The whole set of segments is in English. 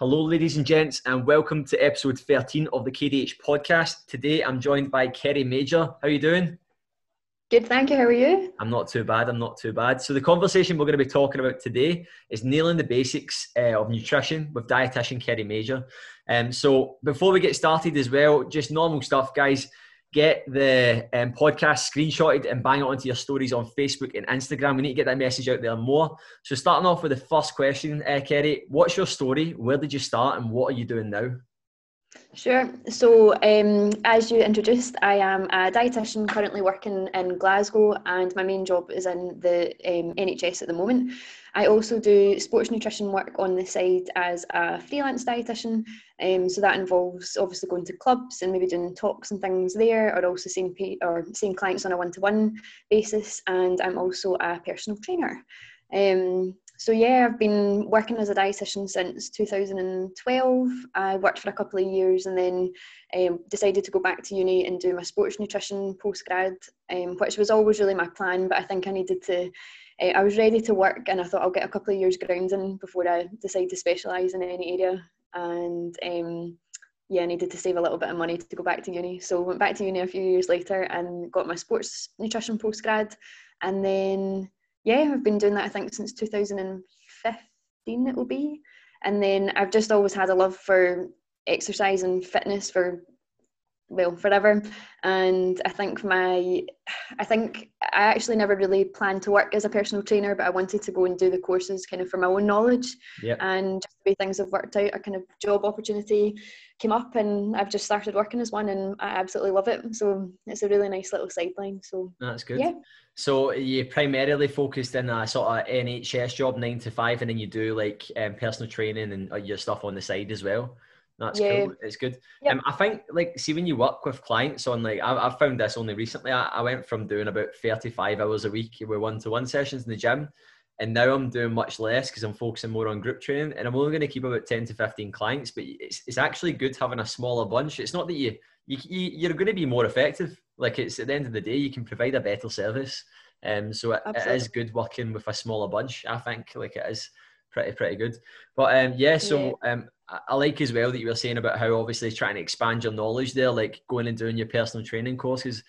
Hello, ladies and gents, and welcome to episode 13 of the KDH podcast. Today I'm joined by Kerri Major. How are you doing? Good, thank you. How are you? I'm not too bad. I'm not too bad. So, the conversation we're going to be talking about today is nailing the basics uh, of nutrition with dietitian Kerri Major. Um, so, before we get started as well, just normal stuff, guys get the um, podcast screenshotted and bang it onto your stories on Facebook and Instagram. We need to get that message out there more. So, starting off with the first question, uh, Kerri, what's your story? Where did you start and what are you doing now? Sure. So, um, as you introduced, I am a dietitian currently working in Glasgow, and my main job is in the um, NHS at the moment. I also do sports nutrition work on the side as a freelance dietitian. Um, so that involves obviously going to clubs and maybe doing talks and things there, or also seeing pay, or seeing clients on a one-to-one basis. And I'm also a personal trainer. Um, so yeah, I've been working as a dietitian since 2012. I worked for a couple of years and then um, decided to go back to uni and do my sports nutrition postgrad, um, which was always really my plan. But I think I needed to. Uh, I was ready to work, and I thought I'll get a couple of years grounding before I decide to specialise in any area. And um, yeah, I needed to save a little bit of money to go back to uni. So went back to uni a few years later and got my sports nutrition postgrad, and then yeah, I've been doing that I think since 2015 it will be. And then I've just always had a love for exercise and fitness for well forever. And i think my i think i actually never really planned to work as a personal trainer but i wanted to go and do the courses kind of for my own knowledge. Yep. and just the way things have worked out a kind of job opportunity came up and i've just started working as one and i absolutely love it. So it's a really nice little sideline. So that's good. yeah. So you primarily focused in a sort of nhs job nine to five and then you do like um, personal training and uh, your stuff on the side as well that's yeah. cool. It's good. Yep. Um, I think like see when you work with clients on like I, I found this only recently. I, I went from doing about thirty five hours a week with one to one sessions in the gym, and now I'm doing much less because I'm focusing more on group training, and I'm only going to keep about ten to fifteen clients. But it's it's actually good having a smaller bunch. It's not that you you, you are going to be more effective. Like it's at the end of the day, you can provide a better service. Um, so it, it is good working with a smaller bunch. I think like it is pretty pretty good. But um, yeah, so um, I like as well that you were saying about how obviously trying to expand your knowledge there, like going and doing your personal training courses.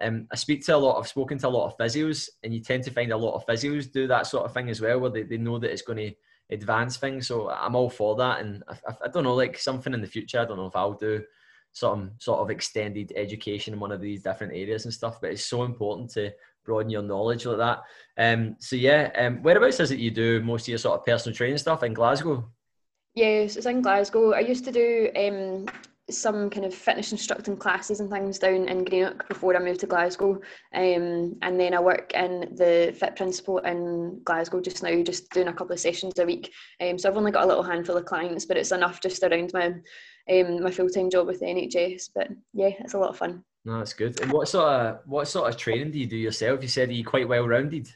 Um, I speak to a lot. I've spoken to a lot of physios, and you tend to find a lot of physios do that sort of thing as well, where they, they know that it's going to advance things. So I'm all for that, and I, I, I don't know, like something in the future. I don't know if I'll do some sort of extended education in one of these different areas and stuff. But it's so important to broaden your knowledge like that. Um, so yeah, um, whereabouts is it you do most of your sort of personal training stuff in Glasgow? Yes, it's in Glasgow. I used to do um, some kind of fitness instructing classes and things down in Greenock before I moved to Glasgow. Um, and then I work in the Fit Principle in Glasgow just now, just doing a couple of sessions a week. Um, so I've only got a little handful of clients, but it's enough just around my um, my full time job with the NHS. But yeah, it's a lot of fun. No, that's good. And what sort of what sort of training do you do yourself? You said you're quite well rounded.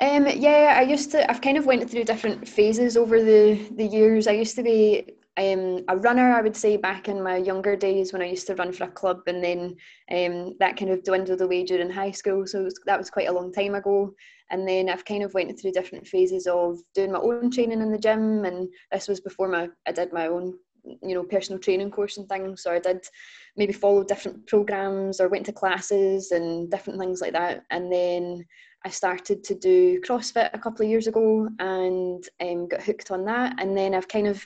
Um, yeah, I used to. I've kind of went through different phases over the the years. I used to be um, a runner. I would say back in my younger days when I used to run for a club, and then um, that kind of dwindled away during high school. So was, that was quite a long time ago. And then I've kind of went through different phases of doing my own training in the gym, and this was before my I did my own you know personal training course and things. So I did maybe follow different programs or went to classes and different things like that. And then I started to do CrossFit a couple of years ago and um, got hooked on that. And then I've kind of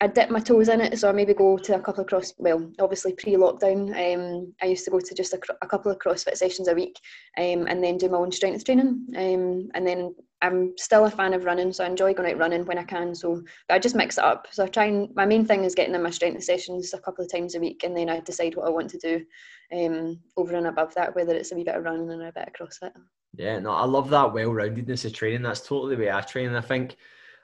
I dip my toes in it, so I maybe go to a couple of cross. Well, obviously pre-lockdown, um, I used to go to just a, a couple of CrossFit sessions a week, um, and then do my own strength training. Um, and then I'm still a fan of running, so I enjoy going out running when I can. So I just mix it up. So I try and my main thing is getting in my strength sessions a couple of times a week, and then I decide what I want to do um, over and above that, whether it's a wee bit of running and a bit of CrossFit. Yeah, no, I love that well-roundedness of training. That's totally the way I train. I think,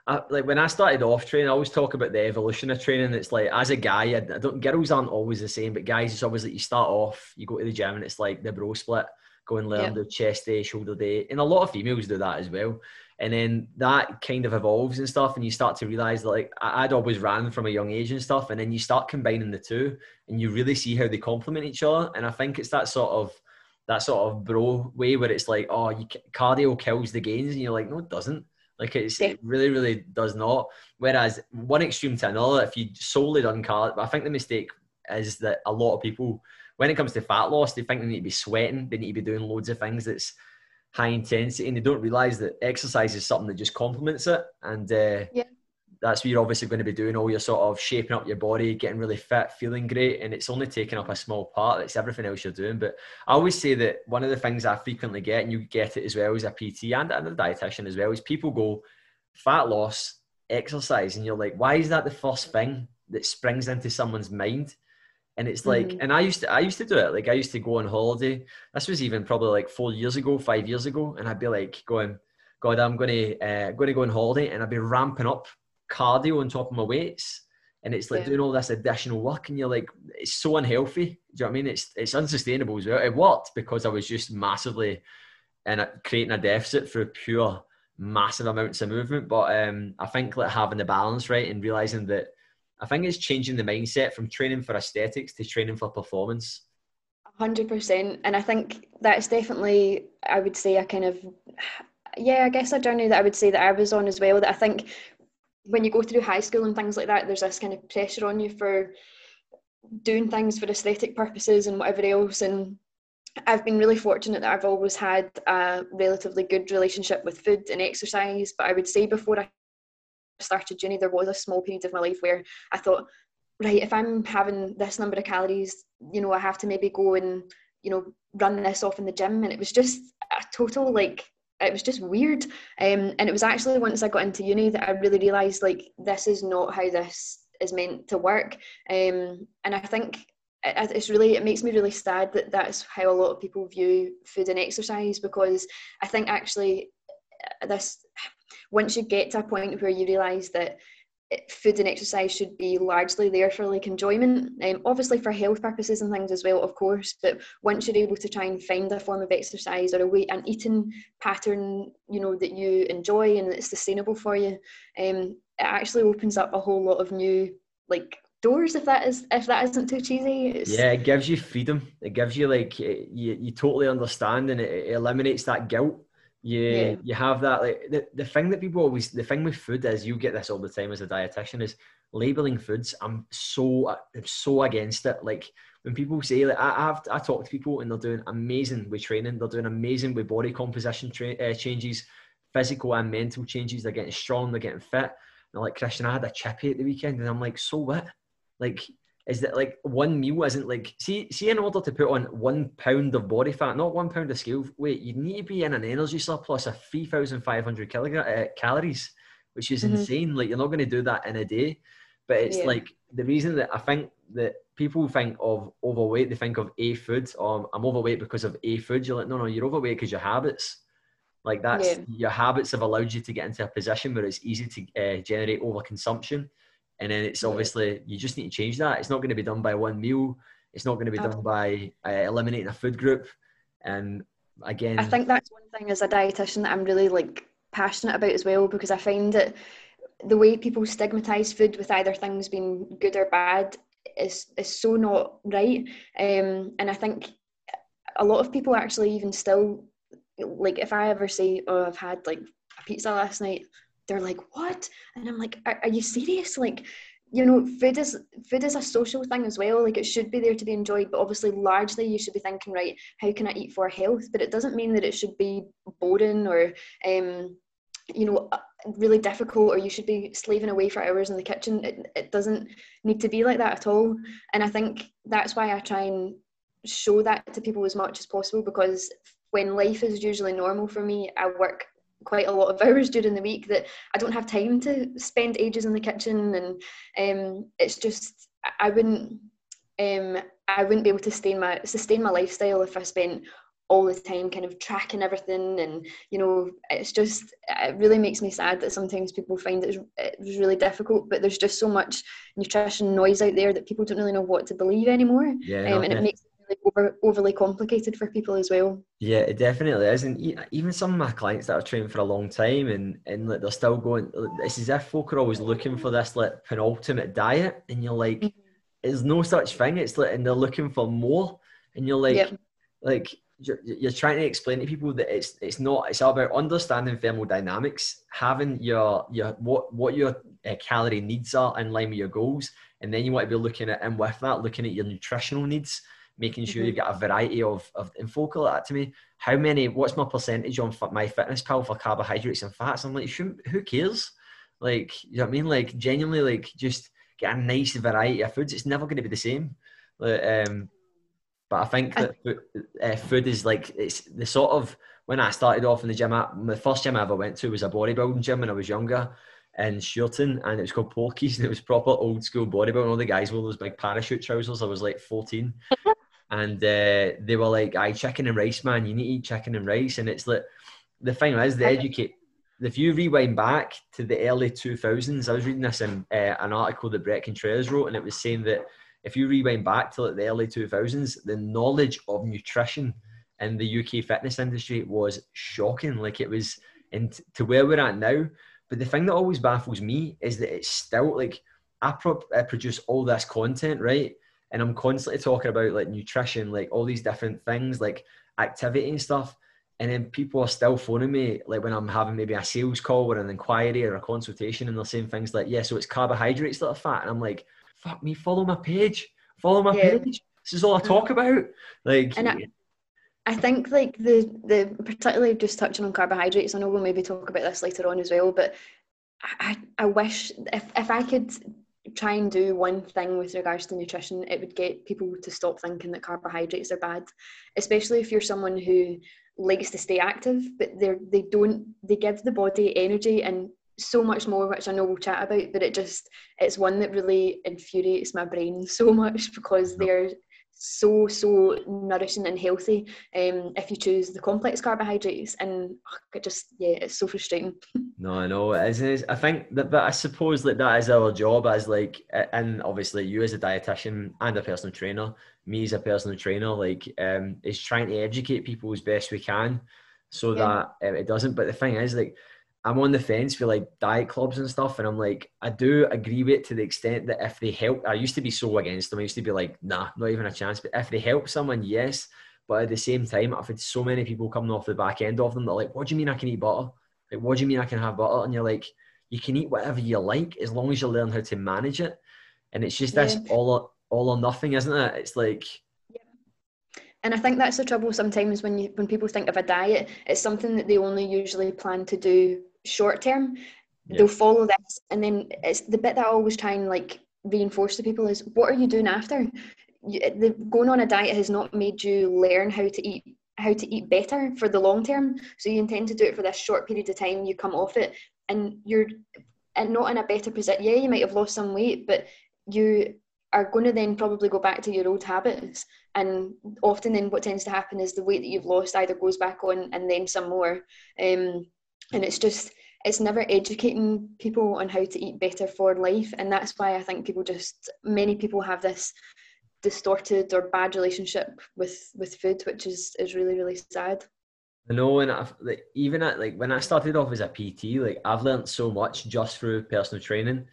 I, like when I started off training, I always talk about the evolution of training. It's like as a guy, I, I don't. Girls aren't always the same, but guys, it's always like you start off, you go to the gym, and it's like the bro split. Go and learn the chest day, shoulder day, and a lot of females do that as well. And then that kind of evolves and stuff, and you start to realize that like I'd always ran from a young age and stuff, and then you start combining the two, and you really see how they complement each other. And I think it's that sort of that sort of bro way where it's like, oh, you, cardio kills the gains, and you're like, no, it doesn't. Like it's, it really, really does not. Whereas one extreme to another, if you solely done cardio, I think the mistake is that a lot of people, when it comes to fat loss, they think they need to be sweating, they need to be doing loads of things that's high intensity, and they don't realize that exercise is something that just complements it. And uh, yeah that's where you're obviously going to be doing all your sort of shaping up your body, getting really fit, feeling great, and it's only taking up a small part. It's everything else you're doing. But I always say that one of the things I frequently get, and you get it as well as a PT and, a dietitian as well, is people go fat loss, exercise, and you're like, why is that the first thing that springs into someone's mind? And it's like, mm-hmm. and I used to, I used to do it. Like I used to go on holiday. This was even probably like four years ago, five years ago, and I'd be like going, God, I'm going to, uh, going to go on holiday, and I'd be ramping up cardio on top of my weights and it's like yeah. doing all this additional work and you're like it's so unhealthy. Do you know what i mean? It's it's unsustainable as well. It worked because i was just massively and creating a deficit through pure massive amounts of movement. But um i think like having the balance right and realizing that i think it's changing the mindset from training for aesthetics to training for performance. 100% and i think that's definitely i would say a kind of yeah i guess a journey that i would say that i was on as well that i think when you go through high school and things like that, there's this kind of pressure on you for doing things for aesthetic purposes and whatever else. And I've been really fortunate that I've always had a relatively good relationship with food and exercise. But I would say before I started uni, there was a small period of my life where I thought, right, if I'm having this number of calories, you know, I have to maybe go and, you know, run this off in the gym. And it was just a total like it was just weird. Um, and it was actually once I got into uni that I really realised like this is not how this is meant to work. Um, and I think it's really it makes me really sad that that's how a lot of people view food and exercise because I think actually uh, this once you get to a point where you realise that food and exercise should be largely there for like enjoyment um, obviously for health purposes and things as well of course but once you're able to try and find a form of exercise or a way an eating pattern you know that you enjoy and it's sustainable for you um, it actually opens up a whole lot of new like doors if that is if that isn't too cheesy. It's... yeah it gives you freedom. It gives you like you, you totally understand and it, it eliminates that guilt you yeah. you have that like the, the thing that people always the thing with food is you get this all the time as a dietitian is labeling foods i'm so i'm so against it. Like when people say like I, have I talk to people and they're doing amazing with training they're doing amazing with body composition tra- uh, changes physical and mental changes they're getting strong they're getting fit. And they're like christian i had a chippy at the weekend. And i'm like so what? Like is that like one meal isn't like see see in order to put on one pound of body fat, not one pound of scale weight, you need to be in an energy surplus of three thousand five hundred kilogram uh, calories, which is mm-hmm. insane. Like you're not going to do that in a day. But it's yeah. like the reason that I think that people think of overweight, they think of a food. Or um, I'm overweight because of a food. You're like, no, no, you're overweight because your habits. Like that's yeah. your habits have allowed you to get into a position where it's easy to uh, generate overconsumption and then it's obviously you just need to change that. It's not going to be done by one meal. It's not going to be done by uh, eliminating a food group. And again, I think that's one thing as a dietitian that I'm really like passionate about as well because I find that the way people stigmatize food with either things being good or bad is is so not right. Um, and I think a lot of people actually even still like if I ever say, "Oh, I've had like a pizza last night," they're like, what? And I'm like, are, are you serious? Like, you know, food is food is a social thing as well. Like it should be there to be enjoyed, but obviously largely you should be thinking, right, how can I eat for health? But it doesn't mean that it should be boring or um, you know, uh, really difficult or you should be slaving away for hours in the kitchen. It, it doesn't need to be like that at all. And I think that's why I try and show that to people as much as possible because when life is usually normal for me, I work quite a lot of hours during the week that I don't have time to spend ages in the kitchen. And um, it's just I wouldn't um, I wouldn't be able to sustain my sustain my lifestyle if I spent all the time kind of tracking everything. And you know it's just it really makes me sad that sometimes people find it it's really difficult but there's just so much nutrition noise out there that people don't really know what to believe anymore. Yeah, um, and it makes over, overly complicated for people as well. Yeah, it definitely is. And even some of my clients that are trained for a long time and, and like, they're still going, it's as if folk are always looking for this like penultimate diet. And you're like, mm-hmm. there's no such thing. It's like, and they're looking for more. And you're like, yep. like, you're, you're trying to explain to people that it's it's not it's all about understanding thermodynamics having your your what what your uh, calorie needs are in line with your goals and then you want to be looking at and with that looking at your nutritional needs making sure mm-hmm. you've got a variety of, of and focal that to me how many what's my percentage on MyFitnessPal for carbohydrates and fats i'm like who cares like you know what i mean like genuinely like just get a nice variety of foods it's never going to be the same um, but I think that uh, food is like it's the sort of when I started off in the gym. I, the first gym I ever went to was a bodybuilding gym when I was younger in Sherton, and it was called Porky's, and it was proper old school bodybuilding. All the guys wore those big parachute trousers. I was like 14, and uh, they were like, "I chicken and rice, man. You need to eat chicken and rice." And it's like the thing is, the educate. If you rewind back to the early 2000s, I was reading this in uh, an article that Bret Contreras wrote, and it was saying that if you rewind back to like the early 2000s, the knowledge of nutrition in the UK fitness industry was shocking. Like it was, and to where we're at now. But the thing that always baffles me is that it's still like I, pro- I produce all this content, right? And I'm constantly talking about like nutrition, like all these different things, like activity and stuff. And then people are still phoning me, like when I'm having maybe a sales call or an inquiry or a consultation, and they're saying things like, "Yeah, so it's carbohydrates that are fat," and I'm like, fuck me, follow my page, follow my yeah. page. This is all I mm. talk about. Like, and I, I think like the the particularly just touching on carbohydrates. I know we'll maybe talk about this later on as well, but I I wish if if I could try and do one thing with regards to nutrition, it would get people to stop thinking that carbohydrates are bad, especially if you're someone who likes to stay active, but they're they don't they give the body energy and so much more which i know we'll chat about but it just it's one that really infuriates my brain so much because they're so so nourishing and healthy um, if you choose the complex carbohydrates and it just yeah it's so frustrating. No i know. It is, i think that but i suppose that that is our job as like and obviously you as a dietitian and a personal trainer me as a personal trainer like um is trying to educate people as best we can so yeah. that um, it doesn't. But the thing is like I'm on the fence for like diet clubs and stuff, and I'm like, I do agree with it to the extent that if they help, I used to be so against them. I used to be like, nah, not even a chance. But if they help someone, yes. But at the same time, I've had so many people coming off the back end of them. They're like, what do you mean I can eat butter? Like, what do you mean I can have butter? And you're like, you can eat whatever you like as long as you learn how to manage it. And it's just yeah. this all or, all or nothing, isn't it? It's like and I think that's the trouble sometimes when you when people think of a diet, it's something that they only usually plan to do short term yeah. they'll follow this. And then it's the bit that i always try and like reinforce to people is what are you doing after? You, the, going on a diet has not made you learn how to eat how to eat better for the long term. So you intend to do it for this short period of time you come off it. And you're and not in a better position yeah you might have lost some weight but you are going to then probably go back to your old habits. And often then what tends to happen is the weight that you've lost either goes back on and then some more. Um, and it's just it's never educating people on how to eat better for life and that's why i think people just many people have this distorted or bad relationship with with food which is is really really sad I know, and I've, like, even at like when I started off as a PT, like I've learned so much just through personal training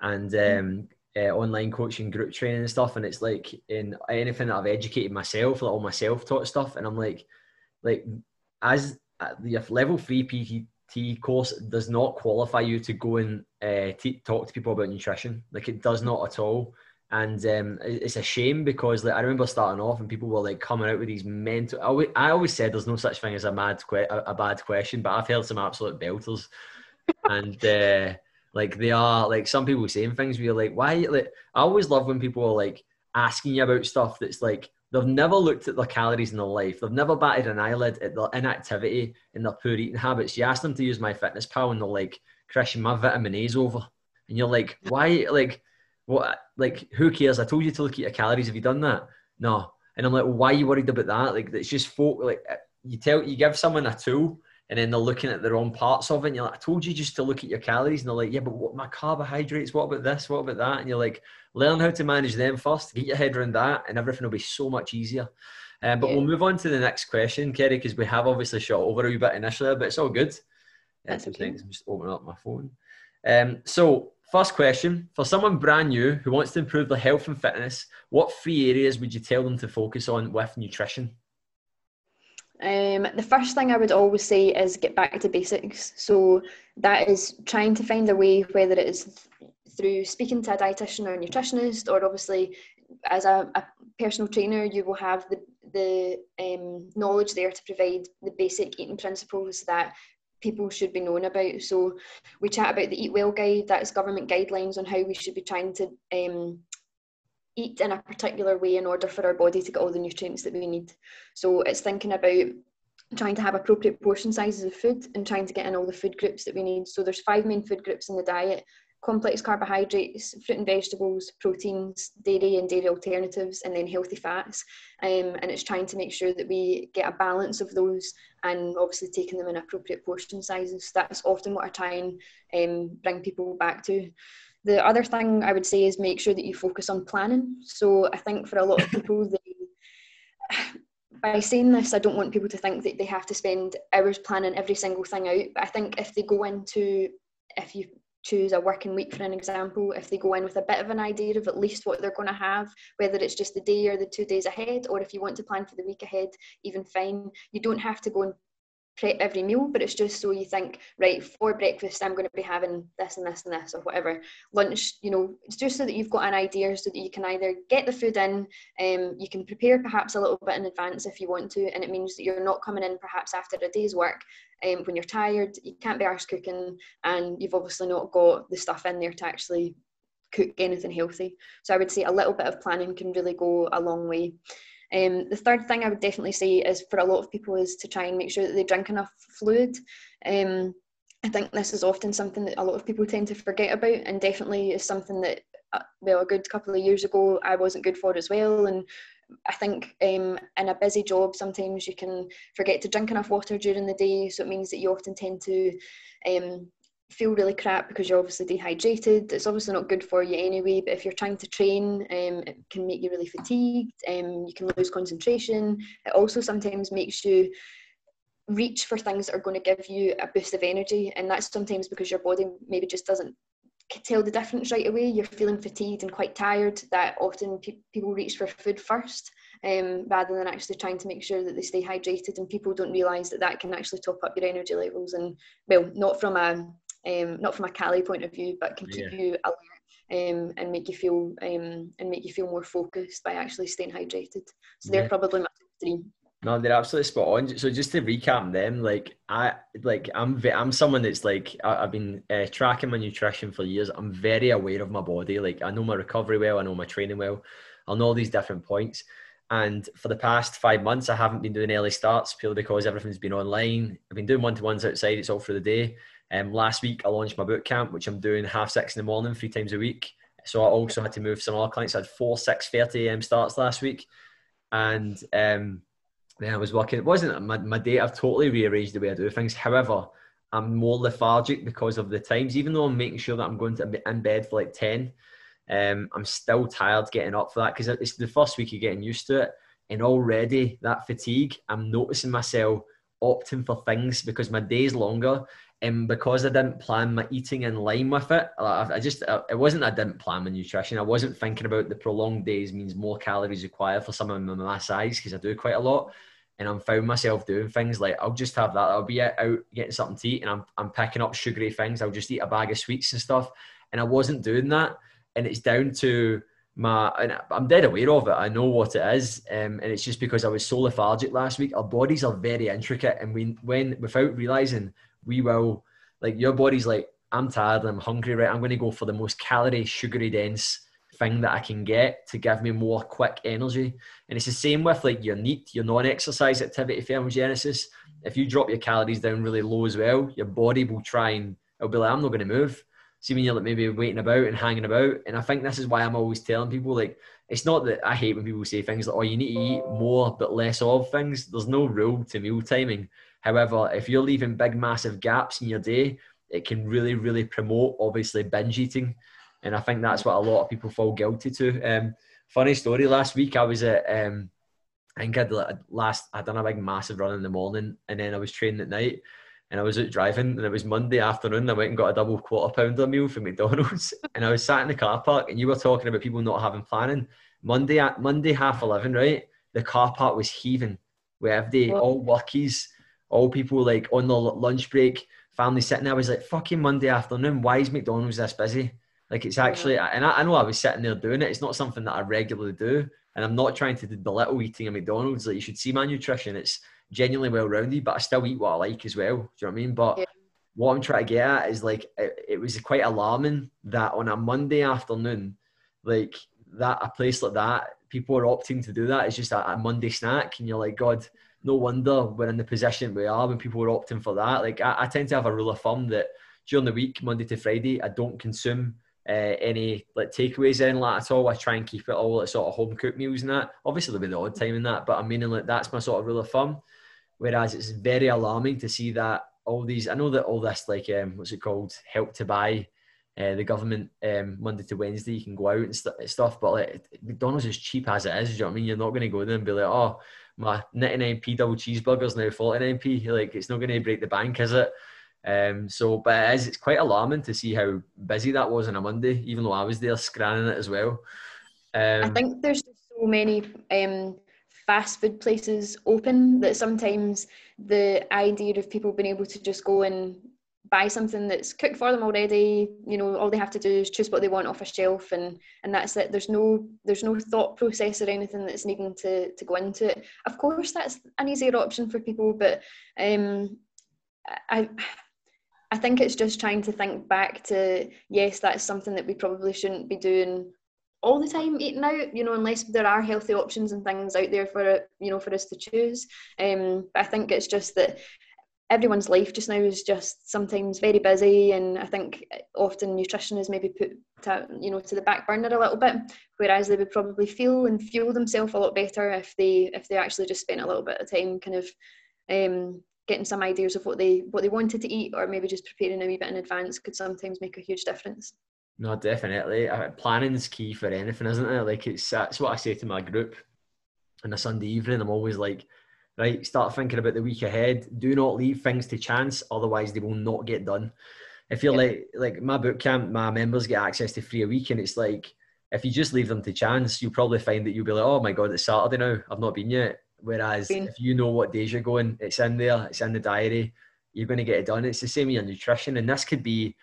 and mm. um, uh, online coaching, group training and stuff. And it's like in anything that I've educated myself, like all my self-taught stuff. And I'm like, like as the level three PT course does not qualify you to go and uh, t- talk to people about nutrition. Like it does not at all. And um, it's a shame because like I remember starting off and people were like coming out with these mental. I always, I always said there's no such thing as a mad que- a, bad question, but I've heard some absolute belters, and uh, like they are like some people saying things where you're like, why? Like I always love when people are like asking you about stuff that's like They've never looked at their calories in their life. They've never batted an eyelid at their inactivity and their poor eating habits. You ask them to use MyFitnessPal and they're like, Christian, my vitamin A's over. And you're like, why? Like, what? Like, who cares? I told you to look at your calories. Have you done that? No. And I'm like, well, why are you worried about that? Like, it's just folk, like, you tell, you give someone a tool and then they're looking at the wrong parts of it. And you're like, I told you just to look at your calories. And they're like, yeah, but what my carbohydrates? What about this? What about that? And you're like, learn how to manage them first, get your head around that, and everything will be so much easier. Um, but yeah. we'll move on to the next question, Kerri, because we have obviously shot over a wee bit initially, but it's all good. That's okay. I'm just opening up my phone. Um, so, first question for someone brand new who wants to improve their health and fitness, what three areas would you tell them to focus on with nutrition? Um, the first thing I would always say is get back to basics. So that is trying to find a way, whether it is through speaking to a dietitian or a nutritionist, or obviously as a, a personal trainer, you will have the the um, knowledge there to provide the basic eating principles that people should be known about. So we chat about the Eatwell guide, that's government guidelines on how we should be trying to um, eat in a particular way in order for our body to get all the nutrients that we need. So it's thinking about trying to have appropriate portion sizes of food and trying to get in all the food groups that we need. So there's five main food groups in the diet complex carbohydrates, fruit and vegetables, proteins, dairy and dairy alternatives, and then healthy fats. Um, and it's trying to make sure that we get a balance of those and obviously taking them in appropriate portion sizes. That's often what I try and um, bring people back to. The other thing I would say is make sure that you focus on planning. So I think for a lot of people, they, by saying this, I don't want people to think that they have to spend hours planning every single thing out. But I think if they go into, if you choose a working week for an example if they go in with a bit of an idea of at least what they're going to have whether it's just the day or the two days ahead or if you want to plan for the week ahead even fine you don't have to go and prep every meal, but it's just so you think, right, for breakfast, I'm going to be having this and this and this or whatever. Lunch, you know, it's just so that you've got an idea so that you can either get the food in, um, you can prepare perhaps a little bit in advance if you want to, and it means that you're not coming in perhaps after a day's work um, when you're tired, you can't be arsed cooking, and you've obviously not got the stuff in there to actually cook anything healthy. So I would say a little bit of planning can really go a long way. Um, the third thing I would definitely say is for a lot of people is to try and make sure that they drink enough fluid. Um, I think this is often something that a lot of people tend to forget about, and definitely is something that, uh, well, a good couple of years ago I wasn't good for as well. And I think um, in a busy job, sometimes you can forget to drink enough water during the day, so it means that you often tend to um, feel really crap because you're obviously dehydrated. It's obviously not good for you anyway, but if you're trying to train, um, it can make you really fatigued. Um, you can lose concentration. It also sometimes makes you reach for things that are going to give you a boost of energy, and that's sometimes because your body maybe just doesn't tell the difference right away. You're feeling fatigued and quite tired. That often pe- people reach for food first. Um, rather than actually trying to make sure that they stay hydrated and people don't realize that that can actually top up your energy levels and well not from a um, not from a Cali point of view, but can keep yeah. you alert um, and make you feel um, and make you feel more focused by actually staying hydrated. So yeah. they're probably my three. No, they're absolutely spot on. So just to recap them, like I like I'm I'm someone that's like I, have been uh, tracking my nutrition for years. I'm very aware of my body. Like I know my recovery well. I know my training well. I know all these different points. And for the past five months, I haven't been doing early starts purely because everything's been online. I've been doing one to ones outside. It's all for the day. Um, last week, I launched my boot camp, which I'm doing half six in the morning, three times a week. So I also had to move some other clients. I had four 6.30 a.m. starts last week. And um, then I was working. It wasn't my, my day. I've totally rearranged the way I do things. However, I'm more lethargic because of the times. Even though I'm making sure that I'm going to be in bed for like 10, um, I'm still tired getting up for that because it's the first week of getting used to it. And already that fatigue, I'm noticing myself opting for things because my day's longer and because I didn't plan my eating in line with it, I just it wasn't I didn't plan my nutrition. I wasn't thinking about the prolonged days means more calories required for someone of my size because I do quite a lot. And I'm found myself doing things like I'll just have that. I'll be out getting something to eat, and I'm I'm picking up sugary things. I'll just eat a bag of sweets and stuff. And I wasn't doing that, and it's down to my and I'm dead aware of it. I know what it is, um, and it's just because I was so lethargic last week. Our bodies are very intricate, and we when without realizing we will like your body's like i'm tired i'm hungry right? I'm going to go for the most calorie sugary dense thing that i can get to give me more quick energy. And it's the same with like your NEAT your non-exercise activity thermogenesis. If you drop your calories down really low as well your body will try and it'll be like i'm not going to move. See when you're like maybe waiting about and hanging about. And i think this is why i'm always telling people like it's not that i hate when people say things like oh you need to eat more but less of things. There's no rule to meal timing However, if you're leaving big, massive gaps in your day, it can really, really promote obviously binge eating. And I think that's what a lot of people fall guilty to. Um, funny story, last week I was at, um, I think I'd last, I'd done a big, massive run in the morning and then I was training at night and I was out driving and it was Monday afternoon. I went and got a double quarter pounder meal from McDonald's and I was sat in the car park and you were talking about people not having planning. Monday at Monday half eleven, right? The car park was heaving where every all workies, all people like on the lunch break, family sitting there. I was like, fucking Monday afternoon. Why is McDonald's this busy? Like it's actually, and I, I know I was sitting there doing it. It's not something that I regularly do, and I'm not trying to belittle eating a McDonald's. Like you should see my nutrition. It's genuinely well rounded, but I still eat what I like as well. Do you know what I mean? But yeah. what I'm trying to get at is like it, it was quite alarming that on a Monday afternoon, like that a place like that, people are opting to do that. It's just a, a Monday snack, and you're like, God, no wonder we're in the position we are when people are opting for that. Like I, I tend to have a rule of thumb that during the week, Monday to Friday, I don't consume uh, any like takeaways in like at all. I try and keep it all like sort of home cooked meals and that. Obviously there'll be the odd time in that, but I'm meaning like that's my sort of rule of thumb. Whereas it's very alarming to see that all these I know that all this like um what's it called help to buy uh, the government um, Monday to Wednesday you can go out and st- stuff, but like McDonald's is cheap as it is. Do You know what I mean? You're not going to go there and be like, oh, my 99p double cheeseburgers now 49p. Like it's not going to break the bank, is it? Um, so, but it is, it's quite alarming to see how busy that was on a Monday, even though I was there scanning it as well. Um, I think there's so many um, fast food places open that sometimes the idea of people being able to just go and buy something that's cooked for them already you know all they have to do is choose what they want off a shelf and and that's it. There's no there's no thought process or anything that's needing to to go into it. Of course that's an easier option for people but um i i think it's just trying to think back to yes that's something that we probably shouldn't be doing all the time eating out you know unless there are healthy options and things out there for you know for us to choose. Um but i think it's just that everyone's life just now is just sometimes very busy and i think often nutrition is maybe put to you know to the back burner a little bit whereas they would probably feel and fuel themselves a lot better if they if they actually just spent a little bit of time kind of um, getting some ideas of what they what they wanted to eat or maybe just preparing a wee bit in advance could sometimes make a huge difference. No definitely. Uh, planning is key for anything isn't it? Like it's that's what i say to my group on a sunday evening. I'm always like right? Start thinking about the week ahead. Do not leave things to chance, otherwise they will not get done. If you're like like my boot camp, my members get access to free a week, and it's like if you just leave them to chance, you'll probably find that you'll be like, oh my god, it's Saturday now. I've not been yet. Whereas been. if you know what days you're going, it's in there, it's in the diary. You're going to get it done. It's the same with your nutrition, and this could be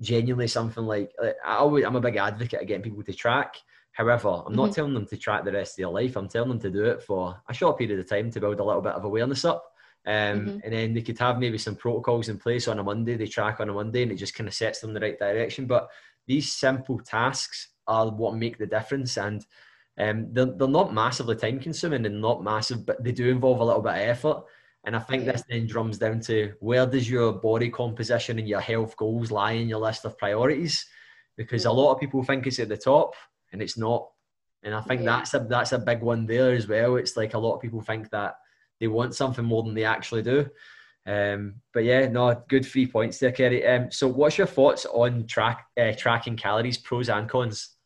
genuinely something like, like I always, I'm a big advocate of getting people to track. However, I'm not mm-hmm. telling them to track the rest of their life. I'm telling them to do it for a short period of time to build a little bit of awareness up. Um, mm-hmm. And then they could have maybe some protocols in place on a Monday. They track on a Monday and it just kind of sets them in the right direction. But these simple tasks are what make the difference. And um, they're, they're not massively time consuming and not massive, but they do involve a little bit of effort. And I think yeah. this then drums down to where does your body composition and your health goals lie in your list of priorities? Because a lot of people think it's at the top and it's not. And I think yeah. that's a that's a big one there as well. It's like a lot of people think that they want something more than they actually do. Um, but yeah, no, good three points there, Kerri. Um, so, what's your thoughts on track uh, tracking calories, pros and cons?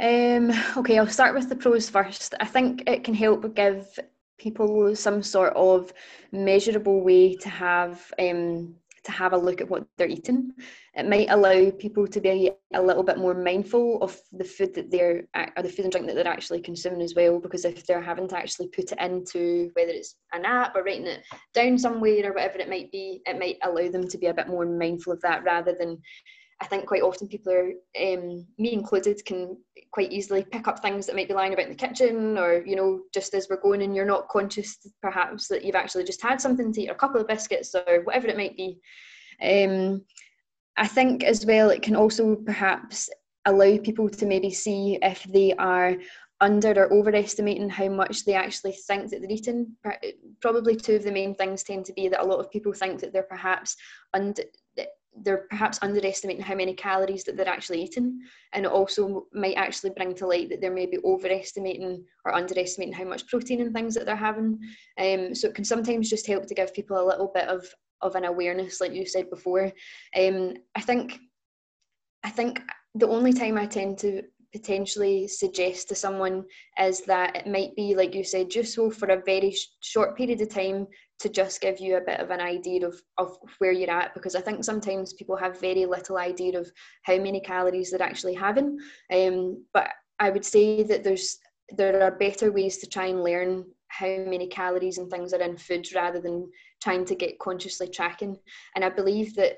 Um, okay, I'll start with the pros first. I think it can help give people some sort of measurable way to have um, to have a look at what they're eating. It might allow people to be a little bit more mindful of the food that they're or the food and drink that they're actually consuming as well. Because if they're having to actually put it into whether it's an app or writing it down somewhere or whatever it might be, it might allow them to be a bit more mindful of that rather than I think quite often people are, um, me included, can quite easily pick up things that might be lying about in the kitchen, or you know, just as we're going and you're not conscious, perhaps that you've actually just had something to eat, or a couple of biscuits, or whatever it might be. Um, I think as well, it can also perhaps allow people to maybe see if they are under or overestimating how much they actually think that they're eating. Probably two of the main things tend to be that a lot of people think that they're perhaps under they're perhaps underestimating how many calories that they're actually eating and it also might actually bring to light that they're maybe overestimating or underestimating how much protein and things that they're having. Um, so it can sometimes just help to give people a little bit of of an awareness like you said before. Um, i think i think the only time i tend to potentially suggest to someone is that it might be like you said so for a very sh- short period of time to just give you a bit of an idea of, of where you're at because I think sometimes people have very little idea of how many calories they're actually having. Um, but I would say that there's there are better ways to try and learn how many calories and things are in food rather than trying to get consciously tracking. And I believe that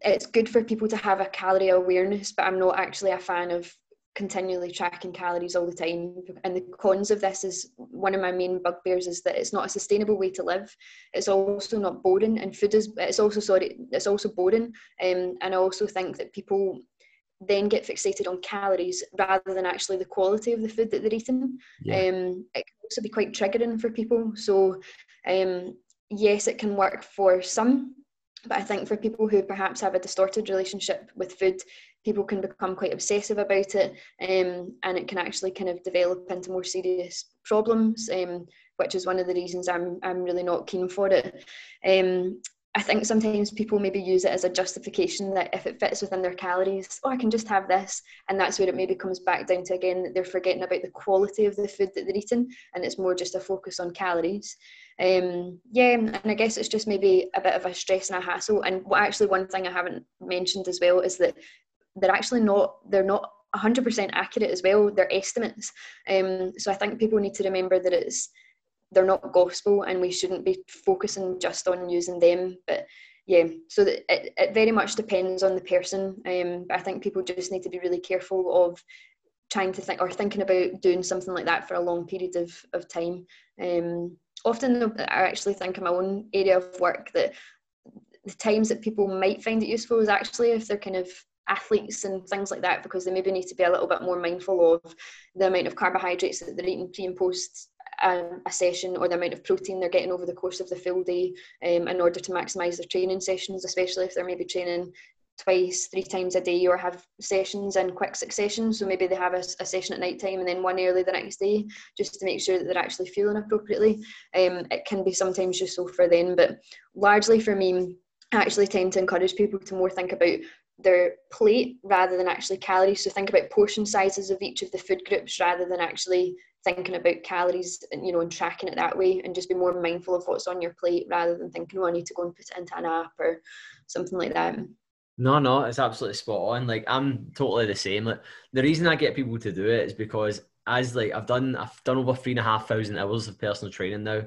it's good for people to have a calorie awareness, but I'm not actually a fan of continually tracking calories all the time. And the cons of this is one of my main bugbears is that it's not a sustainable way to live. It's also not boring, and food is. It's also sorry. It's also boring. Um, and I also think that people then get fixated on calories rather than actually the quality of the food that they're eating. Yeah. Um, it can also be quite triggering for people. So, um, yes, it can work for some, but I think for people who perhaps have a distorted relationship with food, people can become quite obsessive about it, um, and it can actually kind of develop into more serious problems. Um, which is one of the reasons I'm I'm really not keen for it. Um, I think sometimes people maybe use it as a justification that if it fits within their calories, oh, I can just have this. And that's where it maybe comes back down to again that they're forgetting about the quality of the food that they're eating and it's more just a focus on calories. Um, yeah, and I guess it's just maybe a bit of a stress and a hassle. And actually one thing I haven't mentioned as well is that they're actually not, they're not 100% accurate as well. They're estimates. Um, so I think people need to remember that it's they're not gospel and we shouldn't be focusing just on using them but yeah so it, it very much depends on the person um, but i think people just need to be really careful of trying to think or thinking about doing something like that for a long period of, of time um, often i actually think in my own area of work that the times that people might find it useful is actually if they're kind of athletes and things like that because they maybe need to be a little bit more mindful of the amount of carbohydrates that they're eating pre and post um, a session or the amount of protein they're getting over the course of the full day um, in order to maximise their training sessions, especially if they're maybe training twice, three times a day, or have sessions in quick succession. So maybe they have a, a, session at night time and then one early the next day, just to make sure that they're actually fueling appropriately. Um, it can be sometimes useful for them, but largely for me, I actually tend to encourage people to more think about their plate rather than actually calories. So think about portion sizes of each of the food groups rather than actually thinking about calories and you know and tracking it that way and just be more mindful of what's on your plate rather than thinking oh I need to go and put it into an app or something like that. No, no, it's absolutely spot on. Like I'm totally the same. Like the reason I get people to do it is because as like I've done I've done over three and a half thousand hours of personal training now.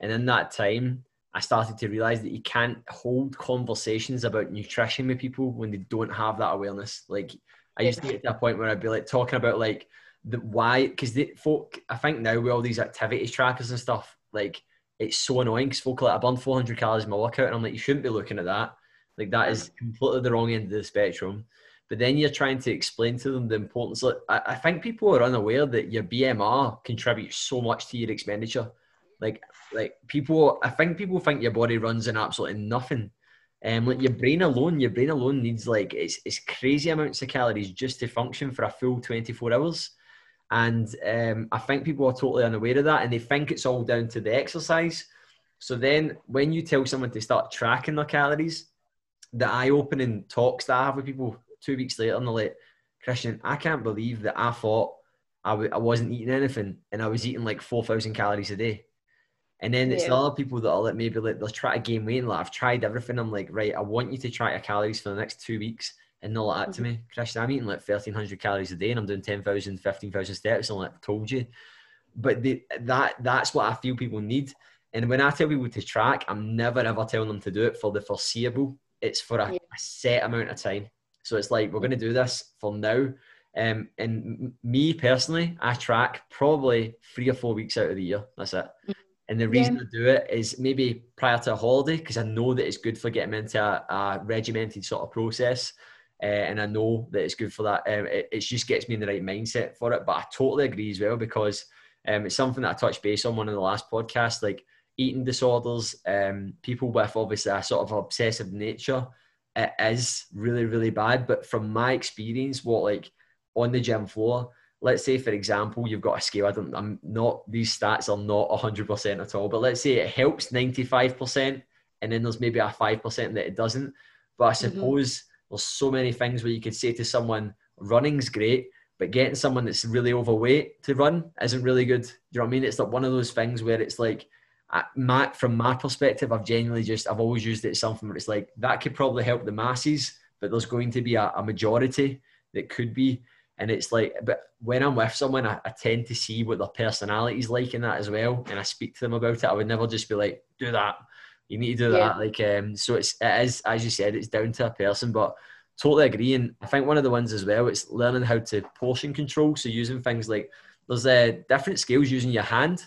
And in that time I started to realize that you can't hold conversations about nutrition with people when they don't have that awareness. Like I used to get to a point where I'd be like talking about like the why because the folk I think now with all these activities trackers and stuff like it's so annoying because folk are like I burned 400 calories in my workout and I'm like you shouldn't be looking at that. Like that is completely the wrong end of the spectrum. But then you're trying to explain to them the importance like, I, I think people are unaware that your BMR contributes so much to your expenditure. Like like people I think people think your body runs on absolutely nothing um, like your brain alone, your brain alone needs like it's, it's crazy amounts of calories just to function for a full 24 hours. And um, I think people are totally unaware of that and they think it's all down to the exercise. So then when you tell someone to start tracking their calories, the eye opening talks that I have with people two weeks later, and they're like, Christian, I can't believe that I thought I w- I wasn't eating anything and I was eating like 4,000 calories a day. And then it's yeah. the other people that are like, maybe like, they'll try to gain weight. And like, I've tried everything. I'm like, right, I want you to try your calories for the next two weeks and not like that to mm-hmm. me. Christian, I'm eating like 1,300 calories a day and I'm doing 10,000, 15,000 steps. And like I told you. But the, that that's what I feel people need. And when I tell people to track, I'm never ever telling them to do it for the foreseeable. It's for a, a set amount of time. So it's like, we're going to do this for now. Um, and me personally, I track probably three or four weeks out of the year. That's it. Mm-hmm. And the reason yeah. I do it is maybe prior to a holiday because I know that it's good for getting into a, a regimented sort of process uh, and I know that it's good for that. Um, it, it, just gets me in the right mindset for it. But I totally agree as well because um, it's something that I touched base on one of the last podcasts, like eating disorders, um, people with obviously a sort of obsessive nature. It is really, really bad. But from my experience, what like on the gym floor, let's say for example, you've got a scale. I don't. I'm not. These stats are not hundred percent at all. But let's say it helps ninety five percent, and then there's maybe a five percent that it doesn't. But I mm-hmm. suppose. Mm-hmm there's so many things where you could say to someone, running's great, but getting someone that's really overweight to run isn't really good. you know what I mean? It's like one of those things where it's like, my, from my perspective, I've genuinely just, I've always used it as something where it's like, that could probably help the masses, but there's going to be a, a majority that could be And it's like, but when I'm with someone, I, I tend to see what their personality's like in that as well. And I speak to them about it. I would never just be like, do that. You need to do yeah. that. Like, um, so it's, it is, as you said, it's down to a person, but totally agree. And I think one of the ones as well, it's learning how to portion control. So using things like, there's uh, different skills using your hand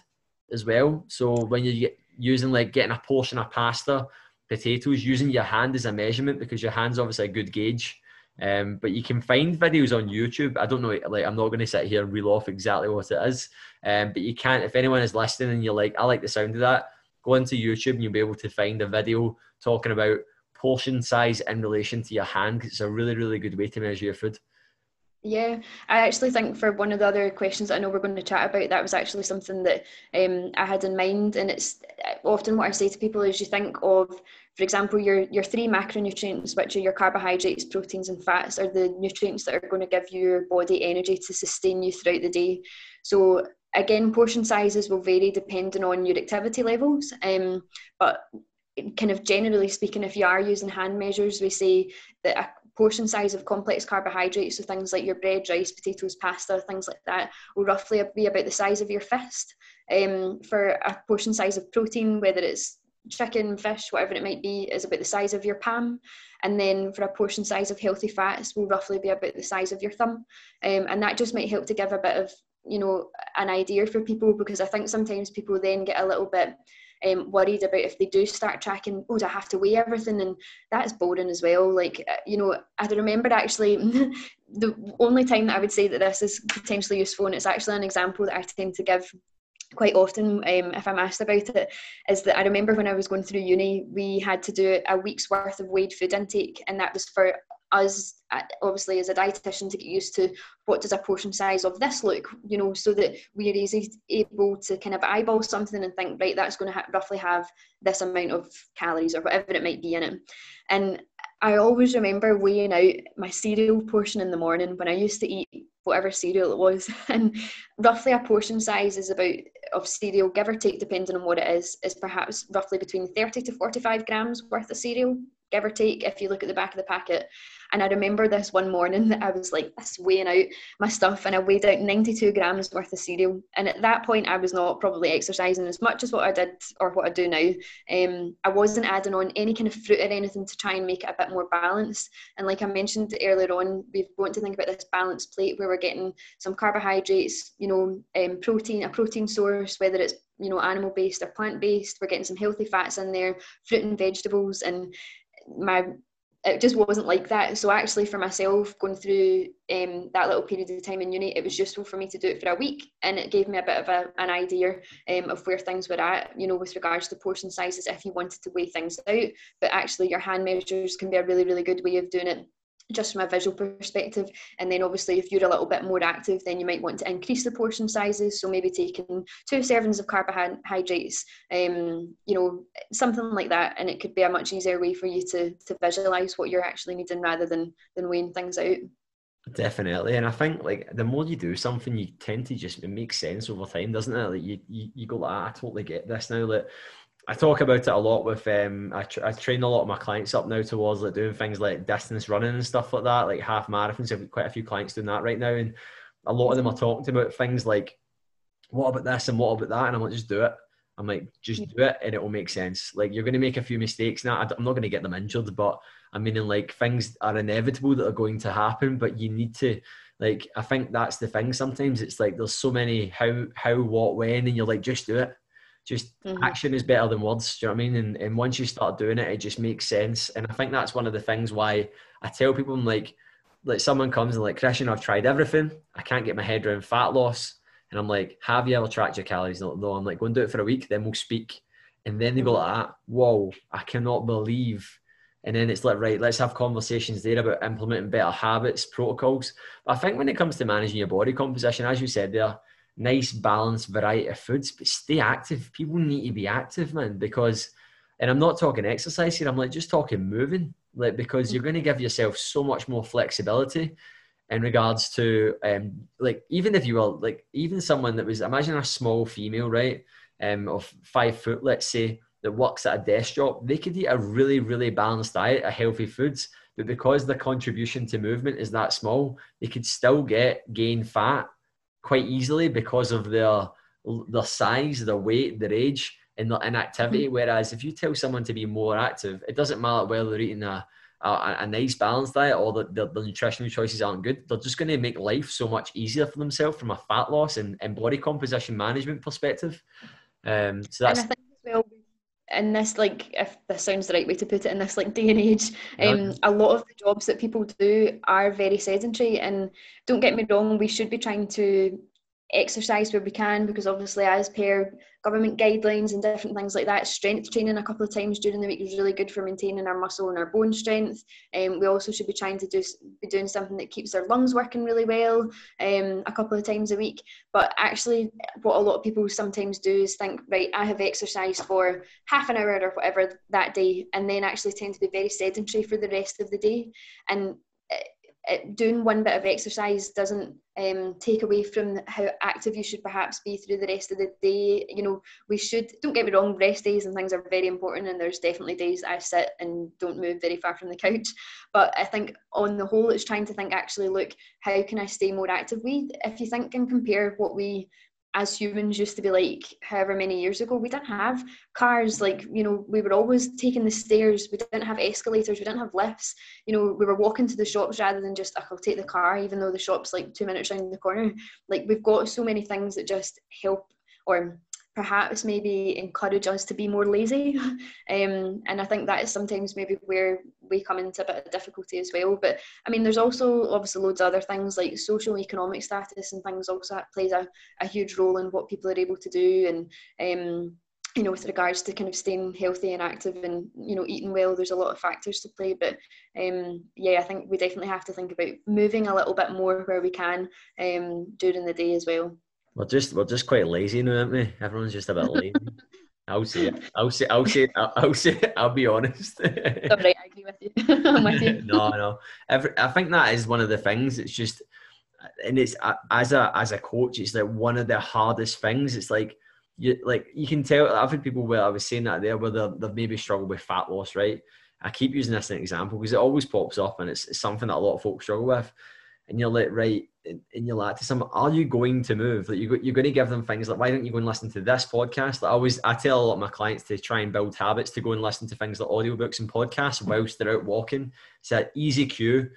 as well. So when you're using like getting a portion of pasta, potatoes, using your hand as a measurement because your hand's obviously a good gauge. Um, but you can find videos on YouTube. I don't know, like I'm not going to sit here and reel off exactly what it is. Um, but you can't. If anyone is listening and you're like, I like the sound of that, go into YouTube and you'll be able to find a video talking about portion size in relation to your hand. It's a really, really good way to measure your food. Yeah, I actually think for one of the other questions I know we're going to chat about, that was actually something that um, I had in mind. And it's often what I say to people is you think of, for example, your, your three macronutrients, which are your carbohydrates, proteins, and fats, are the nutrients that are going to give your body energy to sustain you throughout the day. So, again, portion sizes will vary depending on your activity levels. Um, but kind of generally speaking, if you are using hand measures, we say that portion size of complex carbohydrates, so things like your bread, rice, potatoes, pasta, things like that, will roughly be about the size of your fist. Um, for a portion size of protein, whether it's chicken, fish, whatever it might be, is about the size of your palm. And then for a portion size of healthy fats, will roughly be about the size of your thumb. Um, and that just might help to give a bit of, you know, an idea for people because I think sometimes people then get a little bit um, worried about if they do start tracking, oh, do I have to weigh everything? And that's boring as well. Like, uh, you know, I remember actually the only time that I would say that this is potentially useful, and it's actually an example that I tend to give quite often um, if I'm asked about it is that I remember when I was going through uni we had to do a week's worth of weighed food intake and that was for us uh, obviously as a dietitian to get used to what does a portion size of this look you know so that we're easy able to kind of eyeball something and think right that's going to ha- roughly have this amount of calories or whatever it might be in it. And i always remember weighing out my cereal portion in the morning when i used to eat whatever cereal it was. And roughly a portion size is about of cereal give or take depending on what it is is perhaps roughly between 30 to 45 grams worth of cereal give or take if you look at the back of the packet and I remember this one morning that I was like this weighing out my stuff and I weighed out 92 grams worth of cereal. And at that point, I was not probably exercising as much as what I did or what I do now. Um, I wasn't adding on any kind of fruit or anything to try and make it a bit more balanced. And like I mentioned earlier on, we want to think about this balanced plate where we're getting some carbohydrates, you know, um, protein, a protein source, whether it's you know animal based or plant based. We're getting some healthy fats in there, fruit and vegetables, and my it just wasn't like that. So actually, for myself, going through um, that little period of time in uni, it was useful for me to do it for a week, and it gave me a bit of a, an idea um, of where things were at. You know, with regards to portion sizes, if you wanted to weigh things out. But actually, your hand measures can be a really, really good way of doing it just from a visual perspective. And then obviously, if you're a little bit more active, then you might want to increase the portion sizes. So maybe taking two servings of carbohydrates, um, you know, something like that. And it could be a much easier way for you to to visualize what you're actually needing rather than than weighing things out. Definitely, and I think like the more you do something, you tend to just it makes sense over time, doesn't it? Like you you, you go like, ah, I totally get this now. That I talk about it a lot with um I, I train a lot of my clients up now towards like doing things like distance running and stuff like that, like half marathons. I've got quite a few clients doing that right now, and a lot of them are talking about things like, "What about this and what about that?" And I'm like, "Just do it." I'm like, "Just do it, and it will make sense." Like you're going to make a few mistakes now. I'm not going to get them injured, but I mean, like things are inevitable that are going to happen, but you need to like. I think that's the thing. Sometimes it's like there's so many how, how, what, when, and you're like, just do it just mm-hmm. action is better than words. Do you know what I mean? And, and once you start doing it, it just makes sense. And I think that's one of the things why I tell people, I'm like, like someone comes and like, Christian, I've tried everything. I can't get my head around fat loss. And I'm like, have you ever tracked your calories? No, no. I'm like, go and do it for a week, then we'll speak. And then they go like that, whoa, I cannot believe. And then it's like, right, let's have conversations there about implementing better habits, protocols. But I think when it comes to managing your body composition, as you said there, nice balanced variety of foods, but stay active. People need to be active, man, because and I'm not talking exercise here, I'm like just talking moving. Like because you're going to give yourself so much more flexibility in regards to um like even if you were like even someone that was imagine a small female, right? Um of five foot, let's say, that works at a desk job, they could eat a really, really balanced diet of healthy foods but because the contribution to movement is that small, they could still get gain fat quite easily because of their their size, their weight, their age, and their inactivity. Mm-hmm. Whereas if you tell someone to be more active, it doesn't matter whether they're eating a a, a nice balanced diet or the, the, the, nutritional choices aren't good, they're just going to make life so much easier for themselves from a fat loss and, and body composition management perspective. Um, so that's. In this, like, if this sounds the right way to put it, in this like day and age, um, a lot of the jobs that people do are very sedentary. And don't get me wrong, we should be trying to exercise where we can because obviously as per government guidelines and different things like that strength training a couple of times during the week is really good for maintaining our muscle and our bone strength. And um, we also should be trying to do be doing something that keeps our lungs working really well um, a couple of times a week. But actually what a lot of people sometimes do is think right i have exercised for half an hour or whatever that day and then actually tend to be very sedentary for the rest of the day. And it, doing one bit of exercise doesn't um, take away from how active you should perhaps be through the rest of the day. You know, we should, don't get me wrong, rest days and things are very important, and there's definitely days I sit and don't move very far from the couch. But I think on the whole, it's trying to think actually, look, how can I stay more active? We, if you think and compare what we as humans used to be like however many years ago we didn't have cars. Like you know we were always taking the stairs. We didn't have escalators. We didn't have lifts. You know we were walking to the shops rather than just i'll take the car even though the shop's like two minutes around the corner. Like we've got so many things that just help or perhaps maybe encourage us to be more lazy. Um, and I think that is sometimes maybe where we come into a bit of difficulty as well. But I mean, there's also obviously loads of other things like social economic status and things also that plays a, a huge role in what people are able to do. And um, you know, with regards to kind of staying healthy and active and you know eating well, there's a lot of factors to play. But um, yeah, I think we definitely have to think about moving a little bit more where we can um, during the day as well. We're just we're just quite lazy now, aren't we? Everyone's just a bit lazy. I'll say it. I'll say. I'll say. I'll, I'll say. It. I'll be honest. Sorry, I agree with you. I'm with you. no, no. Every, I think that is one of the things. It's just, and it's uh, as a as a coach, it's like one of the hardest things. It's like you like you can tell. I've had people where I was saying that there, where they've maybe struggled with fat loss, right? I keep using this as an example because it always pops up, and it's, it's something that a lot of folks struggle with. And you're like, right, in your like to someone, are you going to move? Like you, you're going to give them things like, why don't you go and listen to this podcast? Like I always, I tell a lot of my clients to try and build habits to go and listen to things like audiobooks and podcasts whilst they're out walking. It's an easy cue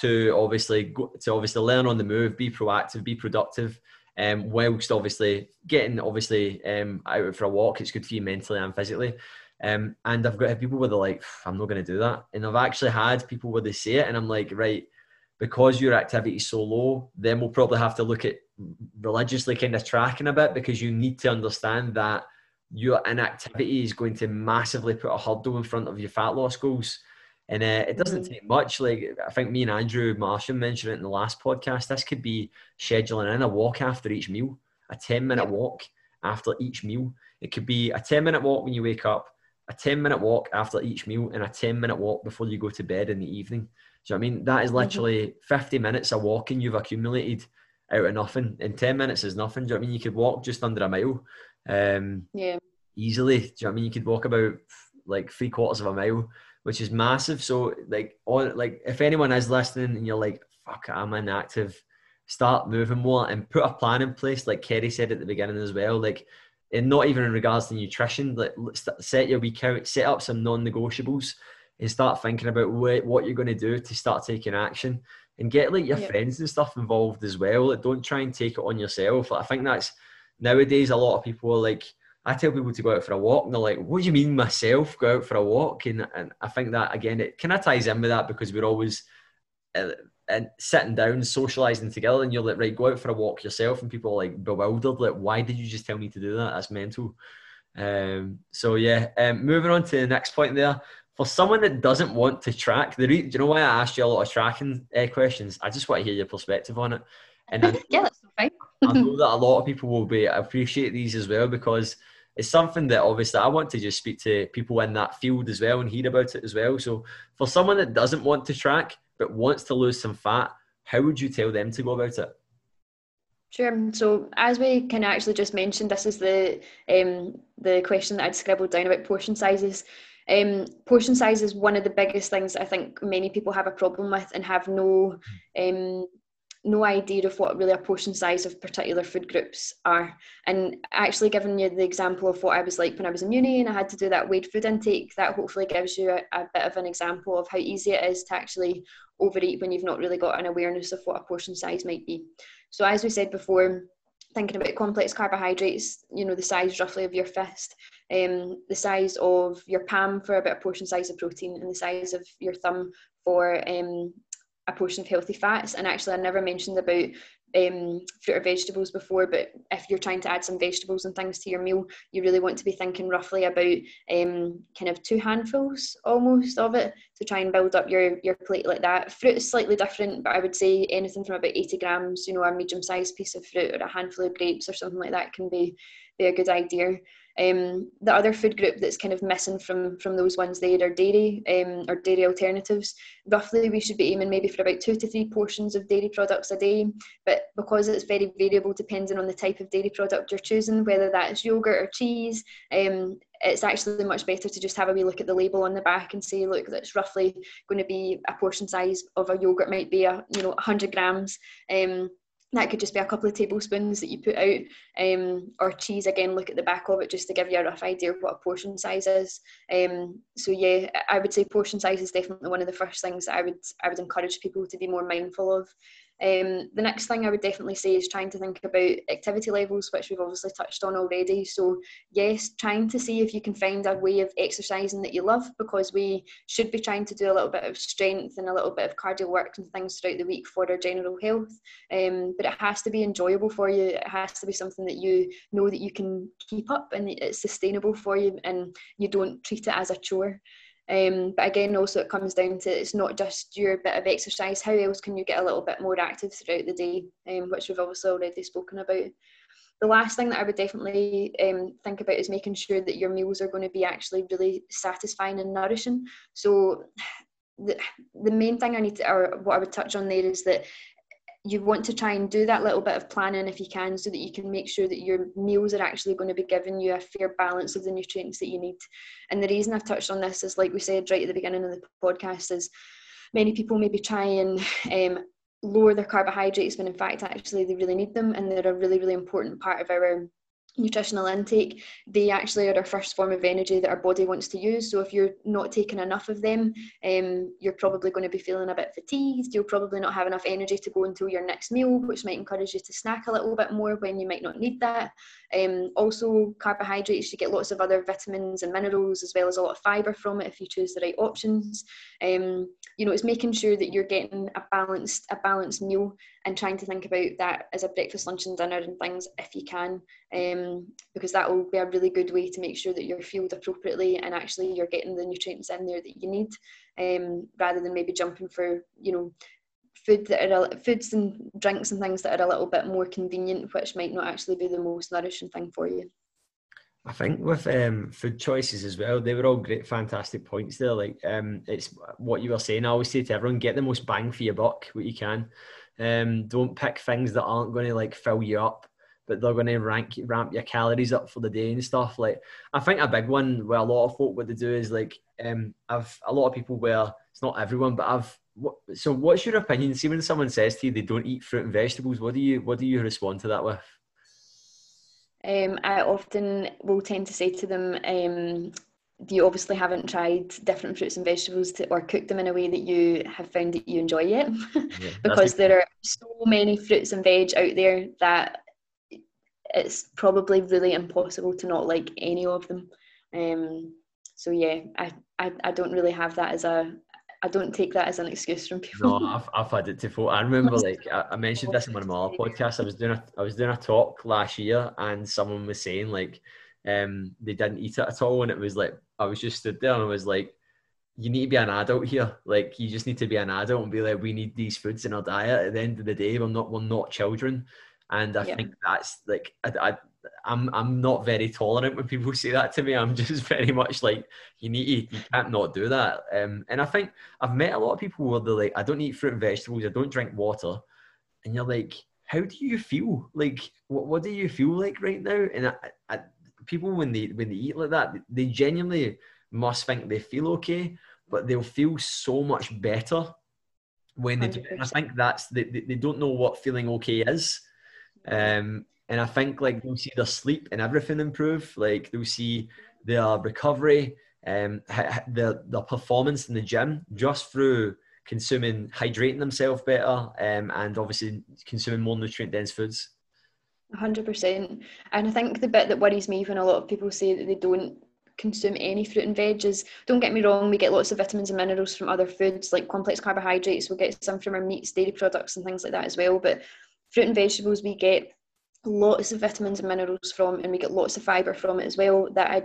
to obviously go, to obviously learn on the move, be proactive, be productive. Um, whilst obviously getting obviously um, out for a walk, it's good for you mentally and physically. Um, and I've got people where they're like, I'm not going to do that. And I've actually had people where they say it, and I'm like, right, because your activity is so low, then we'll probably have to look at religiously kind of tracking a bit because you need to understand that your inactivity is going to massively put a hurdle in front of your fat loss goals. And uh, it doesn't mm-hmm. take much. Like I think me and Andrew Martian mentioned it in the last podcast. This could be scheduling in a walk after each meal, a 10 minute walk after each meal. It could be a 10 minute walk when you wake up, a 10 minute walk after each meal, and a 10 minute walk before you go to bed in the evening. Do you know I mean? That is mm-hmm. literally mm-hmm. 50 minutes of walking you've accumulated out of nothing. In 10 minutes is nothing. Do you know I mean? You could walk just under a mile. Um, yeah. Easily. Do you know I mean? You could walk about like three quarters of a mile, which is massive. So like on like if anyone is listening and you're like, fuck, I'm inactive, start moving more and put a plan in place, like Kerri said at the beginning as well. Like and not even in regards to nutrition, like set your week out, set up some non-negotiables and start thinking about what, what you're going to do to start taking action and get like your yep. friends and stuff involved as well. Like, don't try and take it on yourself. Like, I think that's nowadays a lot of people are like, I tell people to go out for a walk and they're like, what do you mean myself go out for a walk? And, and I think that again, it kind of ties in with that because we're always uh, and sitting down, socializing together, and you're like, right, go out for a walk yourself, and people are like bewildered, like, why did you just tell me to do that? That's mental. Um, so yeah, um, moving on to the next point there for someone that doesn't want to track, the re- do you know why I asked you a lot of tracking uh, questions? I just want to hear your perspective on it. And I, yeah, that's fine. I know that a lot of people will be appreciate these as well because it's something that obviously I want to just speak to people in that field as well and hear about it as well. So for someone that doesn't want to track but wants to lose some fat, how would you tell them to go about it? Sure. So as we can actually just mention, this is the um, the question that I'd scribbled down about portion sizes. Um, portion size is one of the biggest things I think many people have a problem with and have no um, no idea of what really a portion size of particular food groups are. And actually giving you the example of what I was like when I was in uni and I had to do that weighed food intake, that hopefully gives you a, a bit of an example of how easy it is to actually overeat when you've not really got an awareness of what a portion size might be. So as we said before, thinking about complex carbohydrates, you know, the size roughly of your fist, um, the size of your palm for a bit portion size of protein, and the size of your thumb for um, a portion of healthy fats. And actually, I never mentioned about um, fruit or vegetables before, but if you're trying to add some vegetables and things to your meal, you really want to be thinking roughly about um, kind of two handfuls almost of it to try and build up your, your plate like that. Fruit is slightly different, but I would say anything from about 80 grams, you know, a medium sized piece of fruit or a handful of grapes or something like that can be, be a good idea. Um, the other food group that's kind of missing from from those ones there are dairy um, or dairy alternatives. Roughly, we should be aiming maybe for about two to three portions of dairy products a day. But because it's very variable depending on the type of dairy product you're choosing, whether that's yogurt or cheese, um, it's actually much better to just have a wee look at the label on the back and say, look, that's roughly going to be a portion size of a yogurt might be a you know 100 grams. Um, that could just be a couple of tablespoons that you put out um, or cheese again look at the back of it just to give you a rough idea of what a portion size is. Um, so yeah i would say portion size is definitely one of the first things that i would i would encourage people to be more mindful of um, the next thing I would definitely say is trying to think about activity levels, which we've obviously touched on already. So, yes, trying to see if you can find a way of exercising that you love because we should be trying to do a little bit of strength and a little bit of cardio work and things throughout the week for our general health. Um, but it has to be enjoyable for you, it has to be something that you know that you can keep up and it's sustainable for you and you don't treat it as a chore. Um, but again, also it comes down to it's not just your bit of exercise. How else can you get a little bit more active throughout the day, um, which we've obviously already spoken about. The last thing that I would definitely um, think about is making sure that your meals are going to be actually really satisfying and nourishing. So the, the main thing I need to, or what I would touch on there is that you want to try and do that little bit of planning if you can so that you can make sure that your meals are actually going to be giving you a fair balance of the nutrients that you need. And the reason i've touched on this is like we said right at the beginning of the podcast is many people maybe try and um, lower their carbohydrates when in fact actually they really need them and they're a really really important part of our nutritional intake, they actually are our first form of energy that our body wants to use. So if you're not taking enough of them, um, you're probably going to be feeling a bit fatigued. You'll probably not have enough energy to go until your next meal, which might encourage you to snack a little bit more when you might not need that. Um, also, carbohydrates, you get lots of other vitamins and minerals as well as a lot of fibre from it if you choose the right options. Um, you know, it's making sure that you're getting a balanced a balanced meal and trying to think about that as a breakfast, lunch, and dinner and things if you can, um, because that will be a really good way to make sure that you're fueled appropriately and actually you're getting the nutrients in there that you need, um, rather than maybe jumping for you know food that are foods and drinks and things that are a little bit more convenient, which might not actually be the most nourishing thing for you. I think with um, food choices as well, they were all great, fantastic points there. Like um, it's what you were saying. I always say to everyone, get the most bang for your buck, what you can. Um, don't pick things that aren't going to like fill you up, but they're going to rank ramp your calories up for the day and stuff. Like I think a big one where a lot of folk what they do is like um, I've a lot of people where it's not everyone, but I've what, so what's your opinion? See when someone says to you they don't eat fruit and vegetables, what do you what do you respond to that with? Um, I often will tend to say to them, um, you obviously haven't tried different fruits and vegetables to, or cooked them in a way that you have found that you enjoy yet. Yeah, because there are so many fruits and veg out there that it's probably really impossible to not like any of them. Um, so yeah I, I i don't really have that as a I don't take that as an excuse from people. No, I've, I've had it before. I remember like I, I mentioned this in one of my other podcasts. I was doing a I was doing a talk last year and someone was saying like um they didn't eat it at all and it was like I was just stood there and I was like you need to be an adult here. Like you just need to be an adult and be like, we need these foods in our diet. At the end of the day, we're not we're not children, and I yeah. think that's like I, I I'm I'm not very tolerant when people say that to me. I'm just very much like you need to, you can't not do that. Um, and I think I've met a lot of people where they're like, I don't eat fruit and vegetables, I don't drink water, and you're like, how do you feel? Like, what what do you feel like right now? And I, I, people when they when they eat like that, they genuinely must think they feel okay, but they'll feel so much better when they 100%. do. And I think that's they, they don't know what feeling okay is. Um, and I think like they'll see their sleep and everything improve. Like they'll see their recovery, um, their their performance in the gym just through consuming hydrating themselves better, um, and obviously consuming more nutrient dense foods. 100% and i think the bit that worries me when a lot of people say that they don't consume any fruit and veg is don't get me wrong we get lots of vitamins and minerals from other foods like complex carbohydrates we'll get some from our meats dairy products and things like that as well but fruit and vegetables we get lots of vitamins and minerals from and we get lots of fibre from it as well that I,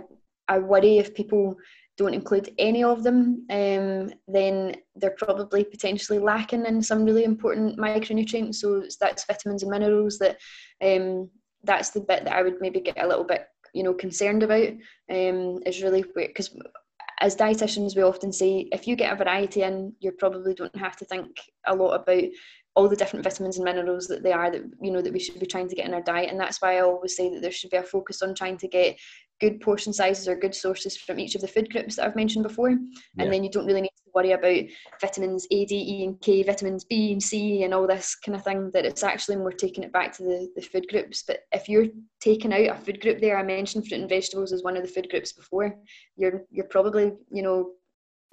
I worry if people don't include any of them um, then they're probably potentially lacking in some really important micronutrients. So that's vitamins and minerals that um, that's the bit that I would maybe get a little bit you know concerned about um, is really because as dietitians we often say if you get a variety in you probably don't have to think a lot about all the different vitamins and minerals that they are that you know that we should be trying to get in our diet. And that's why i always say that there should be a focus on trying to get good portion sizes or good sources from each of the food groups that i've mentioned before. And yeah. then you don't really need to worry about vitamins a d e and k vitamins b and c and all this kind of thing that it's actually more taking it back to the, the food groups. But if you're taking out a food group there i mentioned fruit and vegetables as one of the food groups before you're you're probably you know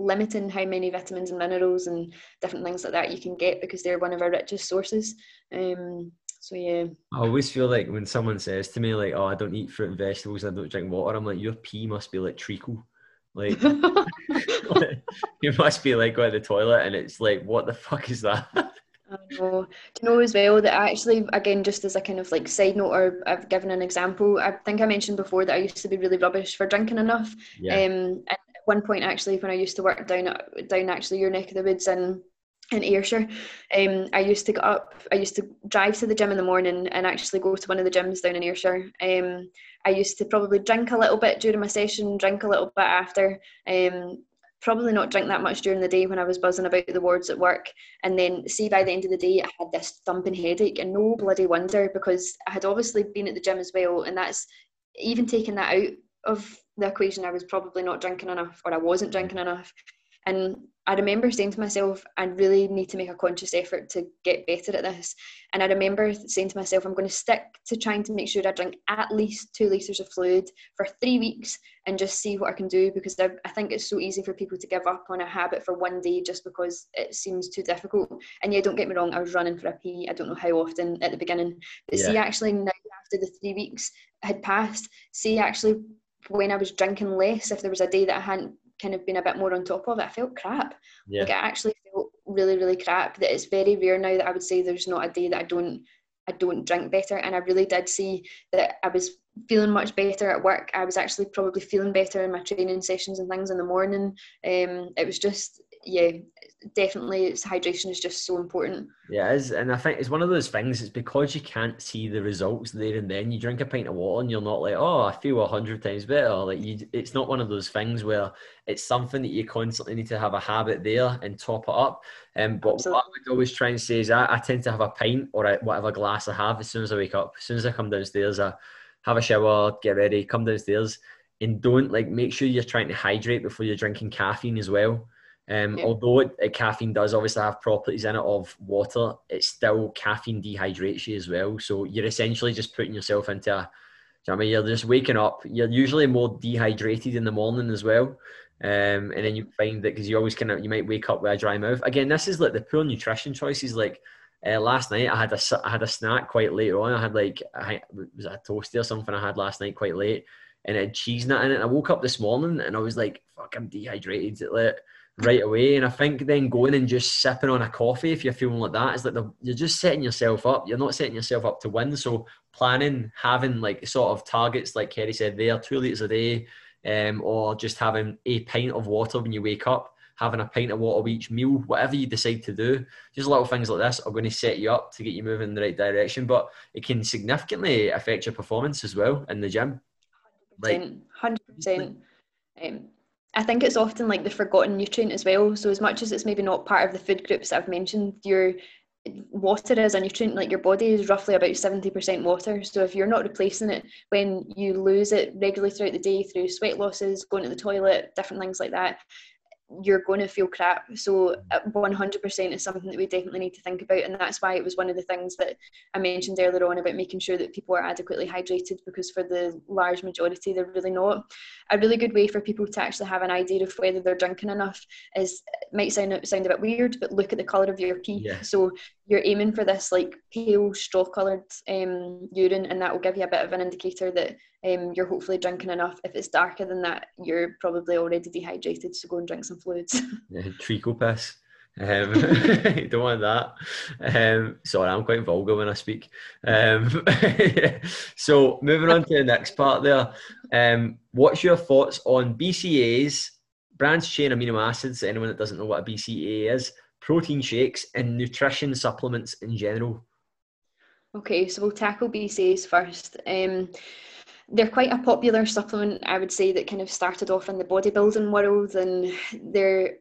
limiting how many vitamins and minerals and different things like that you can get because they're one of our richest sources. Um, so yeah. I always feel like when someone says to me like, "Oh, I don't eat fruit and vegetables, I don't drink water," I'm like, "Your pee must be like treacle." Like, you must be like going to the toilet, and it's like, what the fuck is that? I know. Do you know as well that I actually, again, just as a kind of like side note, or I've given an example. I think I mentioned before that I used to be really rubbish for drinking enough. Yeah. Um, and one point actually when I used to work down down actually your neck of the woods in in Ayrshire, um, I used to get up. I used to drive to the gym in the morning and actually go to one of the gyms down in Ayrshire. Um, I used to probably drink a little bit during my session, drink a little bit after. Um, probably not drink that much during the day when I was buzzing about the wards at work. And then see by the end of the day, I had this thumping headache, and no bloody wonder because I had obviously been at the gym as well, and that's even taking that out of the equation, I was probably not drinking enough or I wasn't mm-hmm. drinking enough. And I remember saying to myself, I really need to make a conscious effort to get better at this. And I remember saying to myself, I'm going to stick to trying to make sure I drink at least two litres of fluid for three weeks and just see what I can do because I, I, think it's so easy for people to give up on a habit for one day just because it seems too difficult. And yeah, don't get me wrong, I was running for a pee, I don't know how often at the beginning. But yeah. see, actually, now after the three weeks had passed, see, actually, when I was drinking less, if there was a day that I hadn't kind of been a bit more on top of it, I felt crap. Yeah. Like I actually felt really, really crap. That it's very rare now that I would say there's not a day that I don't I don't drink better. And I really did see that I was feeling much better at work. I was actually probably feeling better in my training sessions and things in the morning. Um, it was just yeah, definitely it's hydration is just so important. Yeah, it is. And I think it's one of those things, it's because you can't see the results there and then. You drink a pint of water and you're not like, oh, I feel a hundred times better. Like you it's not one of those things where it's something that you constantly need to have a habit there and top it up. Um, but Absolutely. what I would always try and say is I, I tend to have a pint or a, whatever glass I have as soon as I wake up. As soon as I come downstairs, I have a shower, get ready, come downstairs and don't like make sure you're trying to hydrate before you're drinking caffeine as well um, yeah. Although it, it, caffeine does obviously have properties in it of water, it's still caffeine dehydrates you as well. So you're essentially just putting yourself into a, you know I mean? You're just waking up. You're usually more dehydrated in the morning as well. Um, and then you find that because you always kind of, you might wake up with a dry mouth. Again, this is like the poor nutrition choices. Like uh, last night, I had a, I had a snack quite late on. I had like, I, was a toasty or something I had last night quite late and it had cheese nut in it. And I woke up this morning and I was like, fuck, I'm dehydrated. Like, right away. And I think then going and just sipping on a coffee, if you're feeling like that, is like the, you're just setting yourself up. You're not setting yourself up to win. So planning, having like sort of targets, like Kerri said, there, two litres a day, um, or just having a pint of water when you wake up, having a pint of water with each meal, whatever you decide to do, just little things like this are going to set you up to get you moving in the right direction. But it can significantly affect your performance as well in the gym. 100%. Like, 100%. Um, I think it's often like the forgotten nutrient as well. So as much as it's maybe not part of the food groups that I've mentioned, you're water is a nutrient like your body is roughly about 70% water so if you're not replacing it when you lose it regularly throughout the day through sweat losses going to the toilet different things like that you're going to feel crap. So 100% is something that we definitely need to think about. And that's why it was one of the things that I mentioned earlier on about making sure that people are adequately hydrated because for the large majority, they're really not. A really good way for people to actually have an idea of whether they're drinking enough is, might sound, sound a bit weird, but look at the colour of your pee. Yeah. So you're aiming for this like pale straw coloured um, urine and that will give you a bit of an indicator that um, you're hopefully drinking enough. If it's darker than that, you're probably already dehydrated. So go and drink some fluids. Yeah, treacle piss. Um, don't want that. Um, sorry, I'm quite vulgar when I speak. Um, so moving on to the next part there. Um, what's your thoughts on BCAAs, branched chain amino acids? Anyone that doesn't know what a BCAA is, protein shakes, and nutrition supplements in general. Okay, so we'll tackle BCAAs first. Um, they're quite a popular supplement, I would say, that kind of started off in the bodybuilding world, and their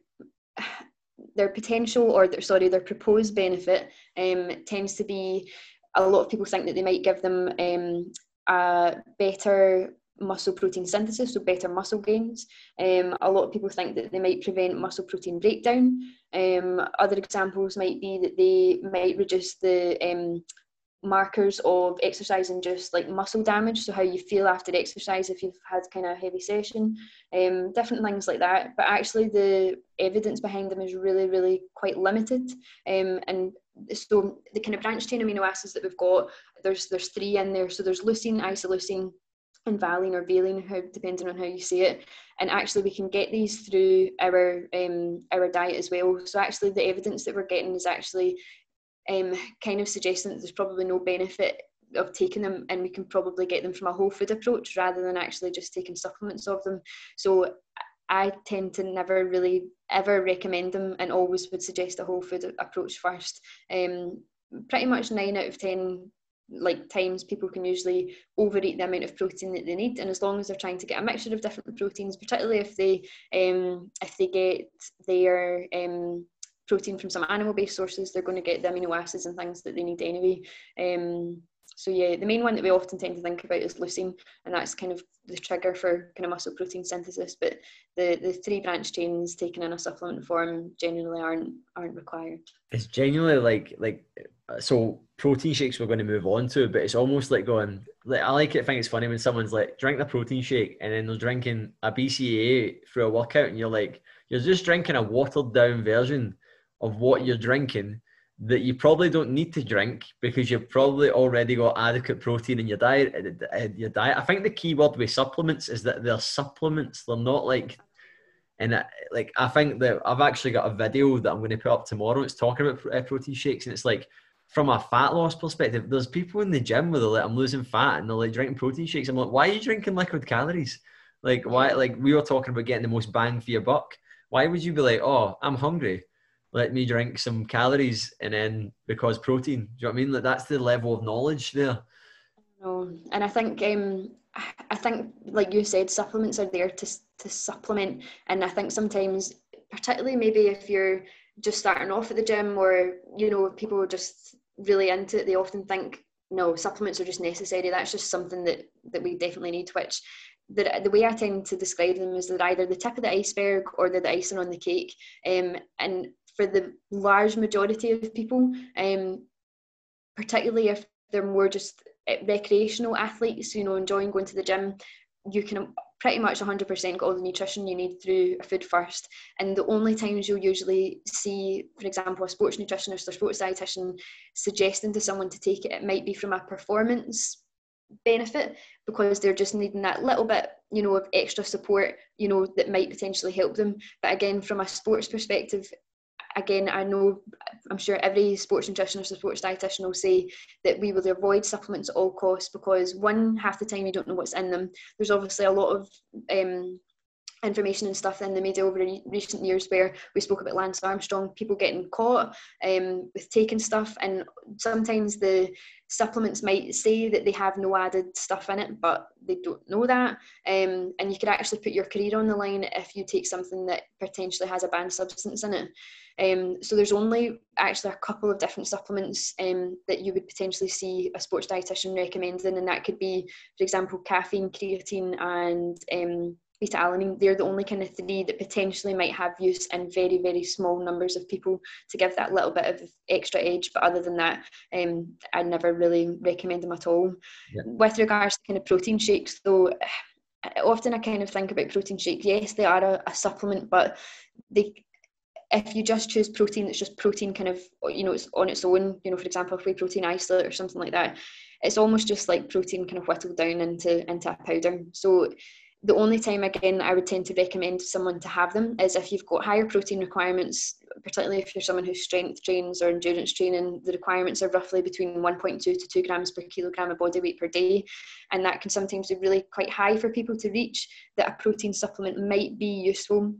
their potential or their sorry their proposed benefit um, tends to be a lot of people think that they might give them um, a better muscle protein synthesis, so better muscle gains. Um, a lot of people think that they might prevent muscle protein breakdown. Um, other examples might be that they might reduce the um, markers of exercise and just like muscle damage so how you feel after exercise if you've had kind of a heavy session um, different things like that but actually the evidence behind them is really really quite limited um, and so the kind of branched chain amino acids that we've got there's there's three in there so there's leucine isoleucine and valine or valine, how, depending on how you say it. And actually, we can get these through our um, our diet as well. So actually, the evidence that we're getting is actually um, kind of suggesting that there's probably no benefit of taking them and we can probably get them from a whole food approach rather than actually just taking supplements of them. So i tend to never really ever recommend them and always would suggest a whole food approach first. Um, pretty much 9 out of 10 like times people can usually overeat the amount of protein that they need and as long as they're trying to get a mixture of different proteins particularly if they um, if they get their um, protein from some animal-based sources, they're going to get the amino acids and things that they need anyway. Um, so yeah, the main one that we often tend to think about is leucine, and that's kind of the trigger for kind of muscle protein synthesis. But the the three branch chains taken in a supplement form generally aren't aren't required. It's genuinely like like so protein shakes we're going to move on to, but it's almost like going. Like I like it. I think it's funny when someone's like drink the protein shake and then they're drinking a BCAA for a workout, and you're like you're just drinking a watered down version of what you're drinking that you probably don't need to drink because you've probably already got adequate protein in your diet. Your diet. I think the key word with supplements is that they're supplements. They're not like, and like I think that I've actually got a video that I'm going to put up tomorrow. It's talking about uh, protein shakes, and it's like from a fat loss perspective. There's people in the gym where they're like, I'm losing fat, and they're like drinking protein shakes. I'm like, why are you drinking liquid calories? Like why? Like we were talking about getting the most bang for your buck. Why would you be like, oh, I'm hungry? Let me drink some calories and then because protein. Do you know what I mean? Like that's the level of knowledge there. No, and I think um, I think like you said, supplements are there to to supplement, and I think sometimes, particularly maybe if you're just starting off at the gym or you know people are just really into it, they often think no supplements are just necessary. That's just something that that we definitely need. Which the, the way I tend to describe them is they're either the tip of the iceberg or they're the icing on the cake. Um, and for the large majority of people, um, particularly if they're more just eh, recreational athletes, you know, enjoying going to the gym, you can pretty much 100% get all the nutrition you need through a food first. And the only times you'll usually see, for example, a sports nutritionist or sports dietitian suggesting to someone to take it, it might be from a performance benefit because they're just needing that little bit you know of extra support you know that might potentially help them but again from a sports perspective again, I know I'm sure every sports nutritionist or sports dietitian will say that we will avoid supplements at all costs because one, half the time you don't know what's in them. There's obviously a lot of um, information and stuff in the media over recent years where we spoke about Lance Armstrong, people getting caught um, with taking stuff, and sometimes the supplements might say that they have no added stuff in it, but they don't know that. Um, and you could actually put your career on the line if you take something that potentially has a banned substance in it. Um, so there's only actually a couple of different supplements um, that you would potentially see a sports dietitian recommending, and that could be, for example, caffeine, creatine, and um, beta alanine. They're the only kind of three that potentially might have use in very, very small numbers of people to give that little bit of extra edge. But other than that, um, I never really recommend them at all. Yeah. With regards to kind of protein shakes, though, often I kind of think about protein shakes. Yes, they are a, a supplement, but they if you just choose protein that's just protein kind of you know it's on its own you know for example whey protein isolate or something like that it's almost just like protein kind of whittled down into into a powder so the only time again I would tend to recommend someone to have them is if you've got higher protein requirements, particularly if you're someone who strength trains or endurance training, the requirements are roughly between 1.2 to 2 grams per kilogram of body weight per day. And that can sometimes be really quite high for people to reach, that a protein supplement might be useful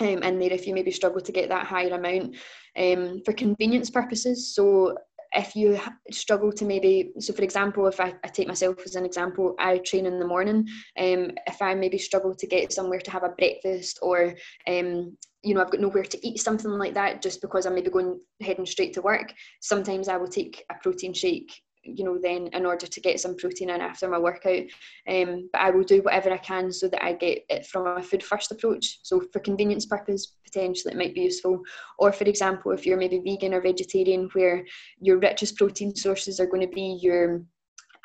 um, in there if you maybe struggle to get that higher amount um, for convenience purposes. So if you struggle to maybe so for example if I, I, take myself as an example i train in the morning um, if i maybe struggle to get somewhere to have a breakfast or um, you know i've got nowhere to eat something like that just because i'm maybe going heading straight to work sometimes i will take a protein shake you know then in order to get some protein in after my workout. Um, but i will do whatever i can so that i get it from a food first approach. So for convenience purpose potentially it might be useful. Or for example if you're maybe vegan or vegetarian where your richest protein sources are going to be your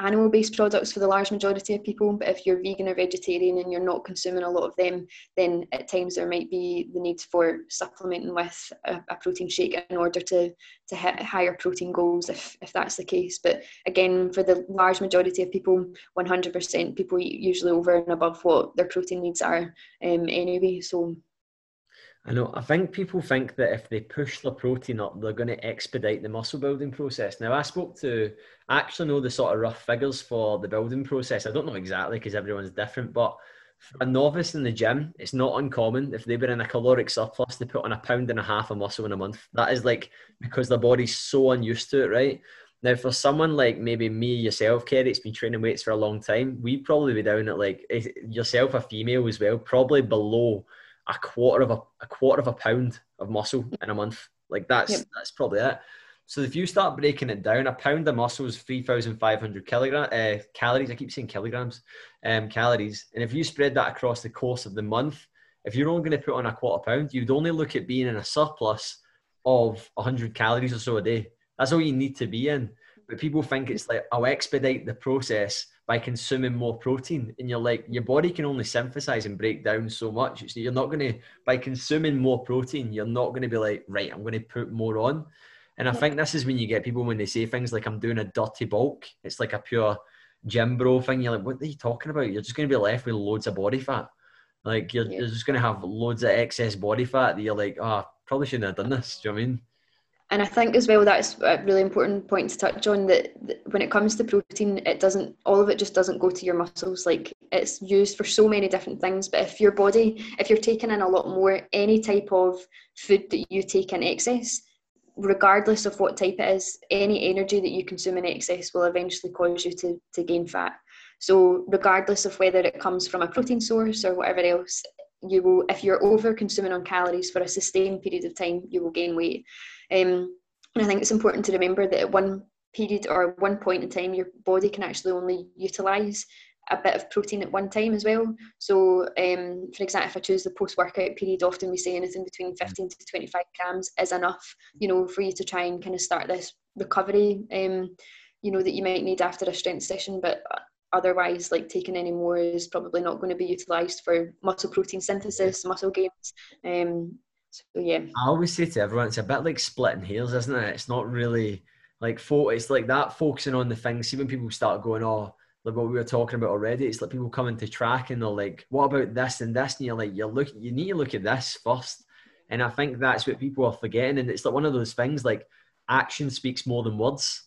animal based products for the large majority of people. But if you're vegan or vegetarian and you're not consuming a lot of them, then at times there might be the need for supplementing with a, a protein shake in order to, to hit higher protein goals if, if that's the case. But again, for the large majority of people, 100% people usually over and above what their protein needs are um, anyway. So I know. I think people think that if they push the protein up, they're going to expedite the muscle building process. Now, I spoke to, I actually know the sort of rough figures for the building process. I don't know exactly because everyone's different, but a novice in the gym, it's not uncommon if they were in a caloric surplus to put on a pound and a half of muscle in a month. That is like because their body's so unused to it, right? Now, for someone like maybe me, yourself, Kerri, it's been training weights for a long time, we'd probably be down at like yourself, a female as well, probably below a quarter of a, a quarter of a pound of muscle in a month. Like that's yep. that's probably it. So if you start breaking it down, a pound of muscle is three thousand five hundred kilogram uh, calories. I keep saying kilograms, um, calories. And if you spread that across the course of the month, if you're only going to put on a quarter pound, you'd only look at being in a surplus of hundred calories or so a day. That's all you need to be in. But people think it's like I'll expedite the process by consuming more protein. And you're like your body can only synthesize and break down so much. So you're not going to by consuming more protein you're not going to be like right i'm going to put more on. And i think this is when you get people when they say things like i'm doing a dirty bulk. It's like a pure gym bro thing. You're like what are you talking about? You're just going to be left with loads of body fat. Like you're, yeah. you're just going to have loads of excess body fat that you're like oh probably shouldn't have done this. Do you know what i mean and I think as well that's a really important point to touch on that, that, when it comes to protein, it doesn't all of it just doesn't go to your muscles. Like it's used for so many different things. But if your body, if you're taking in a lot more, any type of food that you take in excess, regardless of what type it is, any energy that you consume in excess will eventually cause you to, to gain fat. So regardless of whether it comes from a protein source or whatever else, you will if you're over consuming on calories for a sustained period of time, you will gain weight. Um, and I think it's important to remember that at one period or one point in time, your body can actually only utilize a bit of protein at one time as well. So, um, for example, if I choose the post-workout period, often we say anything between 15 to 25 grams is enough, you know, for you to try and kind of start this recovery, um, you know, that you might need after a strength session. But otherwise, like taking any more is probably not going to be utilized for muscle protein synthesis, muscle gains. Um, so yeah. I always say to everyone, it's a bit like splitting hairs, isn't it? It's not really like fo- it's like that focusing on the things. See when people start going, oh, like what we were talking about already, it's like people coming to track and they're like, what about this and this? And you're like, you look, you need to look at this first. And I think that's what people are forgetting. And it's like one of those things like action speaks more than words.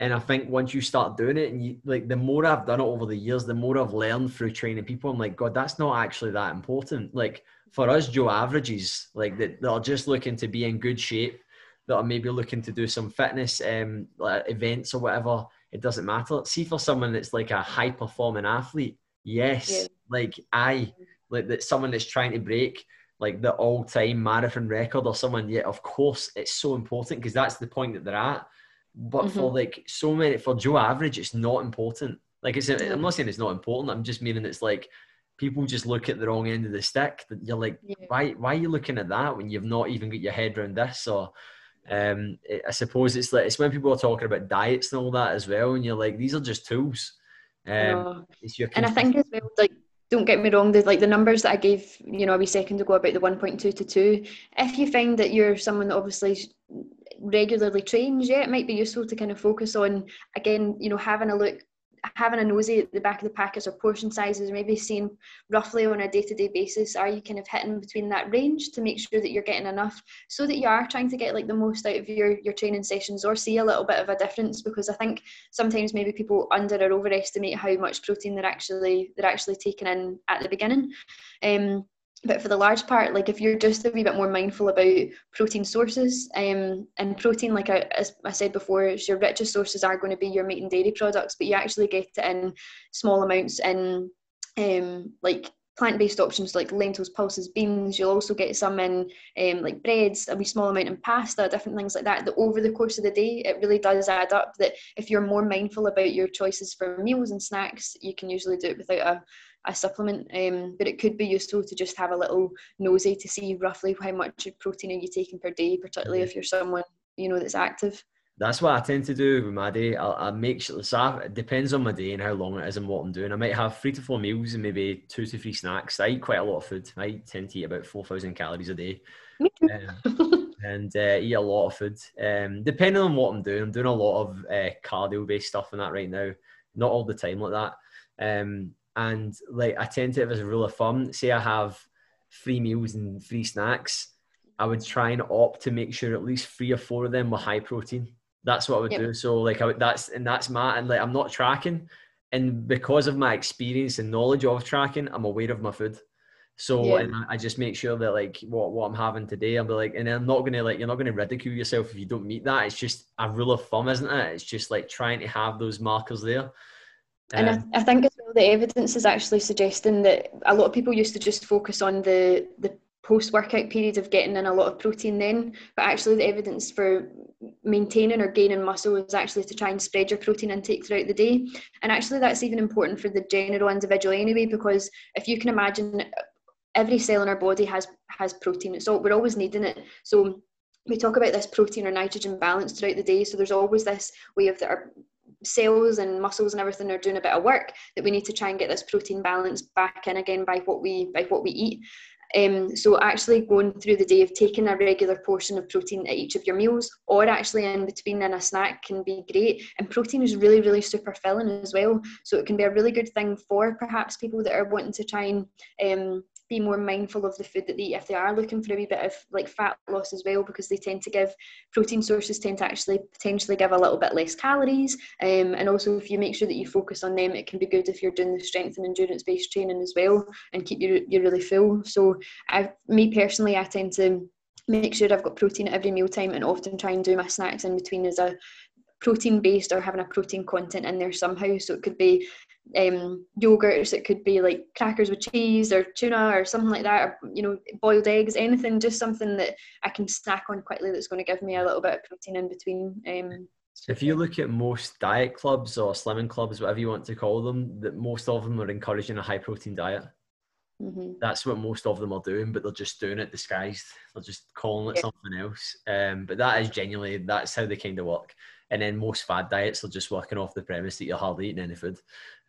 And I think once you start doing it, and you like the more I've done it over the years, the more I've learned through training people. I'm like, God, that's not actually that important. Like for us Joe averages, like that, that are just looking to be in good shape, that are maybe looking to do some fitness um, like events or whatever, it doesn't matter. See for someone that's like a high performing athlete, yes, yeah. like I, like that someone that's trying to break like the all-time marathon record or someone, yeah, of course it's so important because that's the point that they're at. But mm-hmm. for like so many, for Joe Average, it's not important. Like it's, I'm not saying it's not important. I'm just meaning it's like people just look at the wrong end of the stick. You're like, yeah. why, why are you looking at that when you've not even got your head around this? Or um, I suppose it's like it's when people are talking about diets and all that as well, and you're like, these are just tools. Um, and I think as well, like don't get me wrong, the like the numbers that I gave, you know, a wee second ago about the 1.2 to 2, if you find that you're someone that obviously regularly trains, yeah, it might be useful to kind of focus on again, you know, having a look having a nosy at the back of the packets or portion sizes, maybe seeing roughly on a day-to-day basis, are you kind of hitting between that range to make sure that you're getting enough so that you are trying to get like the most out of your your training sessions or see a little bit of a difference because I think sometimes maybe people under or overestimate how much protein they're actually they're actually taking in at the beginning. Um, but for the large part, like if you're just a wee bit more mindful about protein sources, um, and protein, like I, as I said before, your richest sources are going to be your meat and dairy products, but you actually get it in small amounts in um, like plant-based options like lentils, pulses, beans. You'll also get some in um, like breads, a wee small amount in pasta, different things like that. That over the course of the day, it really does add up. That if you're more mindful about your choices for meals and snacks, you can usually do it without a a supplement, um, but it could be useful to just have a little nosy to see roughly how much protein are you taking per day, particularly if you're someone you know that's active. That's what I tend to do with my day. I'll, I'll make sure so it depends on my day and how long it is and what I'm doing. I might have three to four meals and maybe two to three snacks. I eat quite a lot of food. I tend to eat about four thousand calories a day. Um, and uh, eat a lot of food. Um, depending on what I'm doing, I'm doing a lot of uh, cardio based stuff and that right now. Not all the time like that. Um, and like I tend to have as a rule of thumb, say I have three meals and three snacks, I would try and opt to make sure at least three or four of them were high protein. That's what I would yep. do. So like I would, that's and that's my and like I'm not tracking, and because of my experience and knowledge of tracking, I'm aware of my food. So yeah. and I just make sure that like what, what I'm having today, I'll be like, and I'm not gonna like you're not gonna ridicule yourself if you don't meet that. It's just a rule of thumb, isn't it? It's just like trying to have those markers there. And um, I, I, think as well, the evidence is actually suggesting that a lot of people used to just focus on the the post workout period of getting in a lot of protein then, but actually the evidence for maintaining or gaining muscle is actually to try and spread your protein intake throughout the day. And actually that's even important for the general individual anyway, because if you can imagine every cell in our body has has protein. It's all we're always needing it. So we talk about this protein or nitrogen balance throughout the day. So there's always this way of that our cells and muscles and everything are doing a bit of work that we need to try and get this protein balance back in again by what we by what we eat. Um, so actually going through the day of taking a regular portion of protein at each of your meals or actually in between in a snack can be great. And protein is really really super filling as well. So it can be a really good thing for perhaps people that are wanting to try and um, be more mindful of the food that they eat if they are looking for a wee bit of like fat loss as well because they tend to give protein sources tend to actually potentially give a little bit less calories um, and also if you make sure that you focus on them it can be good if you're doing the strength and endurance based training as well and keep you, you really full so I, me personally I tend to make sure I've got protein at every mealtime and often try and do my snacks in between as a protein based or having a protein content in there somehow. So it could be um, yogurts, it could be like crackers with cheese or tuna or something like that, or you know, boiled eggs, anything, just something that I can snack on quickly that's going to give me a little bit of protein in between. Um, if you look at most diet clubs or slimming clubs, whatever you want to call them, that most of them are encouraging a high protein diet. Mm-hmm. That's what most of them are doing, but they're just doing it disguised. They're just calling it yeah. something else. Um, but that is genuinely that's how they kind of work and then most fad diets are just working off the premise that you're hardly eating any food.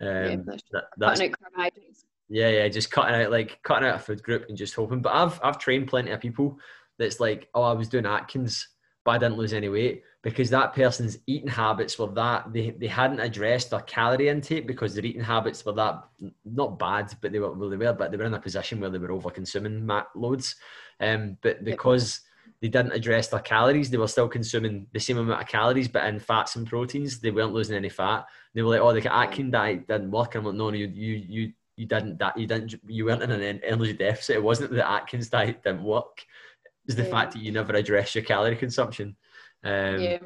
Um, yeah, that's, that, that's carbohydrates. Yeah, yeah, just cutting out like cutting out a food group and just hoping. But I've I've trained plenty of people that's like, oh, I was doing Atkins, but I didn't lose any weight because that person's eating habits were that they, they hadn't addressed their calorie intake because their eating habits were that not bad, but they were really well, they were but they were in a position where they were over consuming loads. Um, but because they didn't address their calories. They were still consuming the same amount of calories, but in fats and proteins, they weren't losing any fat. They were like, "Oh, the Atkins diet didn't work." I'm like, "No, no, you, you, you, you didn't. That you didn't. You weren't in an energy deficit. It wasn't the Atkins diet didn't work. It was the yeah. fact that you never addressed your calorie consumption." Um, yeah.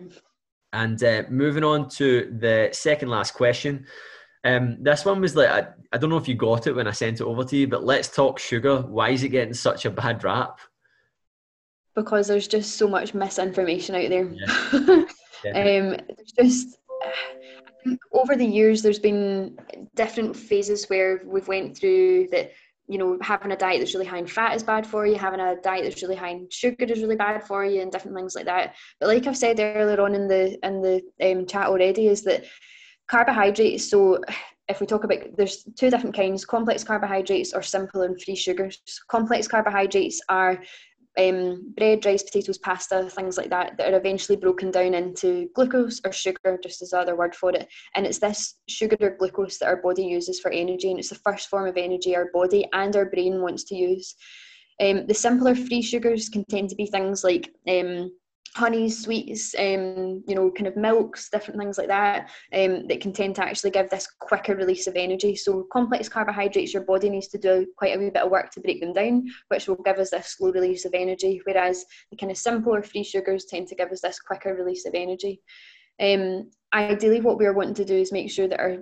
And uh, moving on to the second last question. Um, this one was like I, I don't know if you got it when I sent it over to you, but let's talk sugar. Why is it getting such a bad rap? Because there's just so much misinformation out there. Yeah. um, there's just I think over the years there's been different phases where we've went through that you know having a diet that's really high in fat is bad for you having a diet that's really high in sugar is really bad for you and different things like that but like i've said earlier on in the in the um, chat already is that carbohydrates so if we talk about there's two different kinds complex carbohydrates or simple and free sugars complex carbohydrates are um, bread, rice, potatoes, pasta, things like that, that are eventually broken down into glucose or sugar, just as other word for it. And it's this sugar or glucose that our body uses for energy, and it's the first form of energy our body and our brain wants to use. Um, the simpler free sugars can tend to be things like um, honeys, sweets, um, you know, kind of milks, different things like that, um, that can tend to actually give this quicker release of energy. So complex carbohydrates, your body needs to do quite a wee bit of work to break them down, which will give us this slow release of energy, whereas the kind of simpler free sugars tend to give us this quicker release of energy. Um, ideally, what we're wanting to do is make sure that our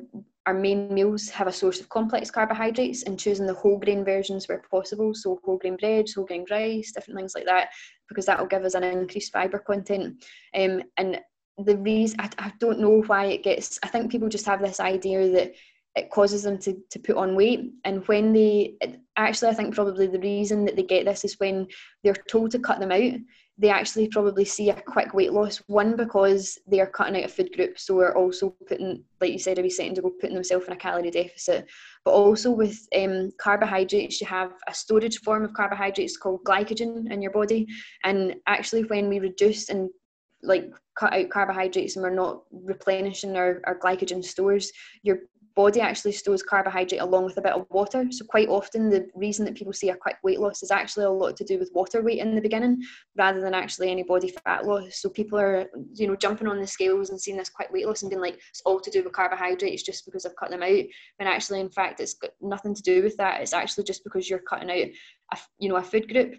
our main meals have a source of complex carbohydrates and choosing the whole grain versions where possible. So whole grain bread, whole grain rice, different things like that, because that will give us an increased fibre content. Um, and the reason I, I don't know why it gets. I think people just have this idea that it causes them to, to put on weight and when they actually i think probably the reason that they get this is when they're told to cut them out they actually probably see a quick weight loss. One because they are cutting out a food group, so we're also putting, like you said a wee second ago, putting themselves in a calorie deficit. But also with um, carbohydrates, you have a storage form of carbohydrates called glycogen in your body, and actually when we reduce and like cut out carbohydrates and we're not replenishing our, our glycogen stores, your body actually stores carbohydrate along with a bit of water. So quite often the reason that people see a quick weight loss is actually a lot to do with water weight in the beginning rather than actually any body fat loss. So people are, you know, jumping on the scales and seeing this quick weight loss and being like, it's all to do with carbohydrates just because I've cut them out. When actually, in fact, it's got nothing to do with that. It's actually just because you're cutting out, a, you know, a food group.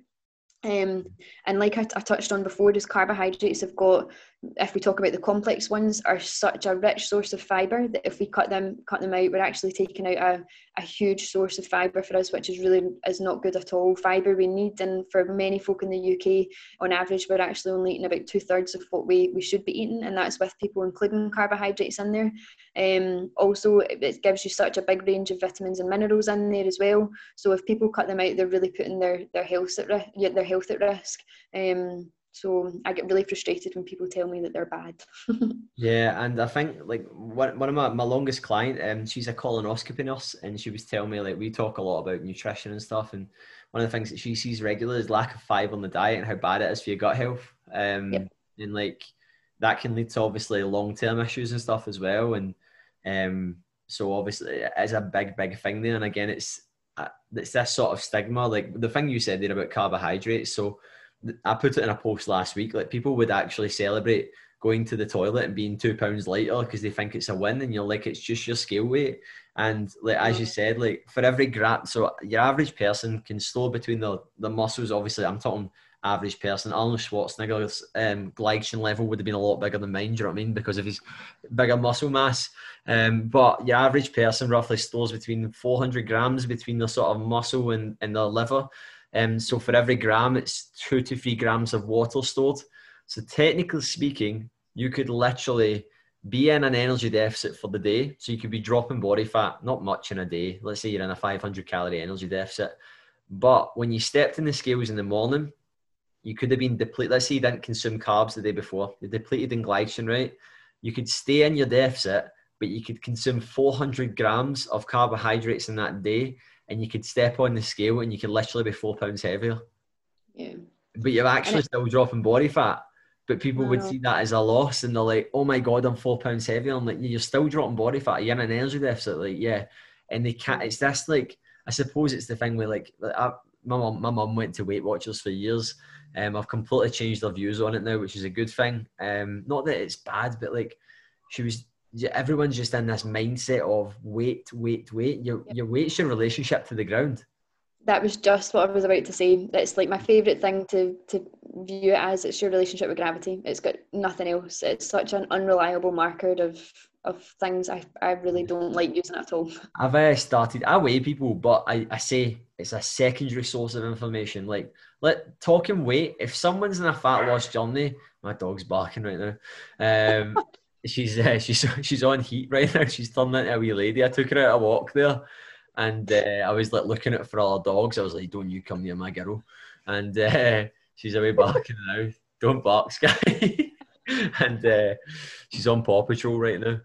Um, and like I, I touched on before, these carbohydrates have got if we talk about the complex ones, are such a rich source of fibre that if we cut them cut them out, we're actually taking out a, a huge source of fibre for us, which is really is not good at all. Fibre we need, and for many folk in the UK, on average, we're actually only eating about two thirds of what we, we should be eating, and that's with people including carbohydrates in there. Um, also, it gives you such a big range of vitamins and minerals in there as well. So if people cut them out, they're really putting their their health at risk. Their health at risk. Um, so I get really frustrated when people tell me that they're bad. yeah, and I think like one, one of my, my longest client, um, she's a colonoscopy nurse, and she was telling me like we talk a lot about nutrition and stuff, and one of the things that she sees regularly is lack of fiber on the diet and how bad it is for your gut health. Um, yep. and like that can lead to obviously long term issues and stuff as well, and um, so obviously it is a big big thing there, and again it's uh, it's this sort of stigma, like the thing you said there about carbohydrates, so I put it in a post last week. Like people would actually celebrate going to the toilet and being two pounds lighter because they think it's a win, and you're like, it's just your scale weight. And like as you said, like for every gram, so your average person can slow between the the muscles. Obviously, I'm talking average person. Arnold Schwarzenegger's um, glycogen level would have been a lot bigger than mine. Do you know what I mean? Because of his bigger muscle mass. Um, but your average person roughly stores between 400 grams between the sort of muscle and, and the liver. Um, so for every gram, it's two to three grams of water stored. So technically speaking, you could literally be in an energy deficit for the day. So you could be dropping body fat, not much in a day. Let's say you're in a 500 calorie energy deficit. But when you stepped in the scales in the morning, you could have been depleted. Let's say you didn't consume carbs the day before. You're depleted in glycogen, right? You could stay in your deficit, but you could consume 400 grams of carbohydrates in that day and you could step on the scale and you could literally be four pounds heavier. Yeah. But you're actually still dropping body fat. But people would see that as a loss and they're like, oh my God, I'm four pounds heavier. I'm like, you're still dropping body fat. You're in an energy deficit. Like, yeah. And they can't, it's this like, I suppose it's the thing where like, I, my mom, my mom went to Weight Watchers for years. Um, I've completely changed their views on it now, which is a good thing. Um, not that it's bad, but like she was everyone's just in this mindset of weight, weight, weight. Your your weight's your relationship to the ground. That was just what I was about to say. It's like my favourite thing to to view it as. It's your relationship with gravity. It's got nothing else. It's such an unreliable marker of of things. I, I really don't like using it at all. I've uh, started. I weigh people, but I, I say it's a secondary source of information. Like let talking weight. If someone's in a fat loss journey, my dog's barking right now. Um, she's uh, she's she's on heat right now. She's turning into a wee lady. I took her out a walk there, and uh, I was like looking at for all the dogs. I was like, "Don't you come near my girl," and uh, she's away barking now. Don't bark, Sky. and uh, she's on Paw Patrol right now.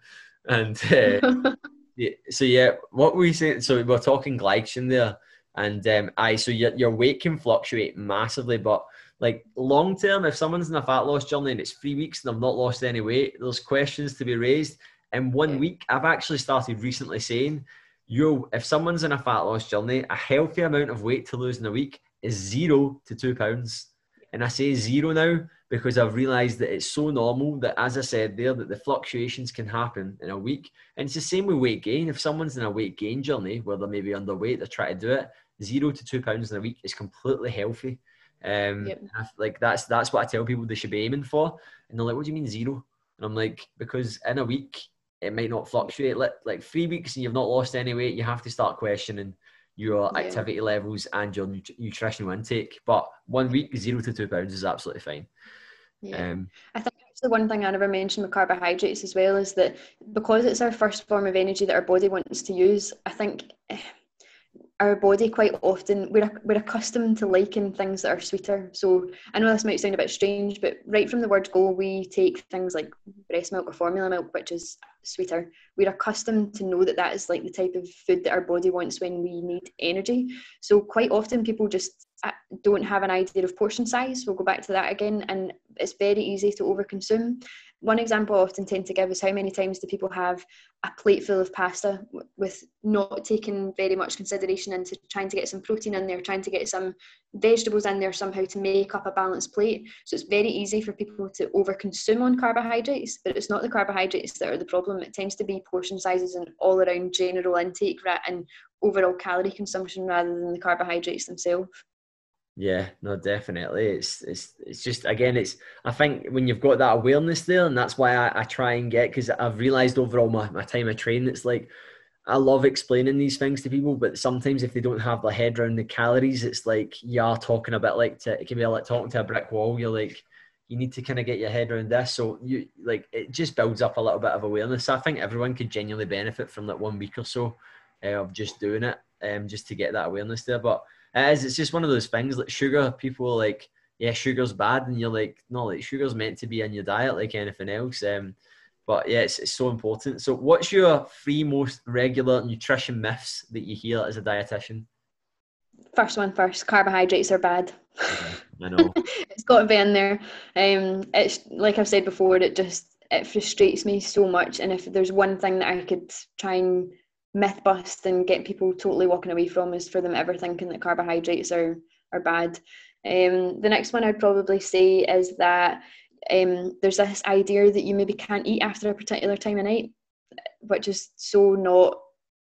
And uh, yeah, so yeah, what were we saying? So we're talking glycogen there, and um, I so your your weight can fluctuate massively, but like long term, if someone's in a fat loss journey and it's three weeks and they've not lost any weight, there's questions to be raised. In one week, I've actually started recently saying, yo, if someone's in a fat loss journey, a healthy amount of weight to lose in a week is zero to two pounds. And I say zero now because I've realized that it's so normal that, as I said there, that the fluctuations can happen in a week. And it's the same with weight gain. If someone's in a weight gain journey where they're maybe underweight, they're trying to do it, zero to two pounds in a week is completely healthy. Um, yep. like that's that's what I tell people they should be aiming for, and they're like, "What do you mean zero? And I'm like, because in a week it might not fluctuate. Like like three weeks and you've not lost any weight, you have to start questioning your yeah. activity levels and your nut- nutritional intake. But one week, zero to two pounds is absolutely fine. Yeah. Um, I think the one thing I never mentioned with carbohydrates as well is that because it's our first form of energy that our body wants to use, I think eh, our body quite often we're we're accustomed to liking things that are sweeter. So I know this might sound a bit strange, but right from the word go, we take things like breast milk or formula milk, which is sweeter. We're accustomed to know that that is like the type of food that our body wants when we need energy. So quite often people just uh, don't have an idea of portion size. We'll go back to that again, and it's very easy to overconsume one example I often tend to give is how many times do people have a plate full of pasta with not taking very much consideration into trying to get some protein in there, trying to get some vegetables in there somehow to make up a balanced plate. So it's very easy for people to overconsume on carbohydrates, but it's not the carbohydrates that are the problem. It tends to be portion sizes and all around general intake and overall calorie consumption rather than the carbohydrates themselves. Yeah, no, definitely. It's it's it's just again, it's I think when you've got that awareness there, and that's why I, I try and get because I've realised over all my, my time of training, it's like I love explaining these things to people, but sometimes if they don't have the head around the calories, it's like you are talking a bit like to, it can be like talking to a brick wall. You're like, you need to kind of get your head around this. So you like it just builds up a little bit of awareness. I think everyone could genuinely benefit from that one week or so uh, of just doing it, um, just to get that awareness there. But it is. It's just one of those things. Like sugar, people like, yeah, sugar's bad, and you're like, no, like sugar's meant to be in your diet like anything else. Um, but yeah, it's, it's so important. So, what's your three most regular nutrition myths that you hear as a dietitian? First one first. Carbohydrates are bad. Okay, I know. it's got to be in there. Um, it's like I've said before. It just it frustrates me so much. And if there's one thing that I could try and myth bust and get people totally walking away from is for them ever thinking that carbohydrates are are bad. Um, the next one I'd probably say is that um, there's this idea that you maybe can't eat after a particular time of night, which is so not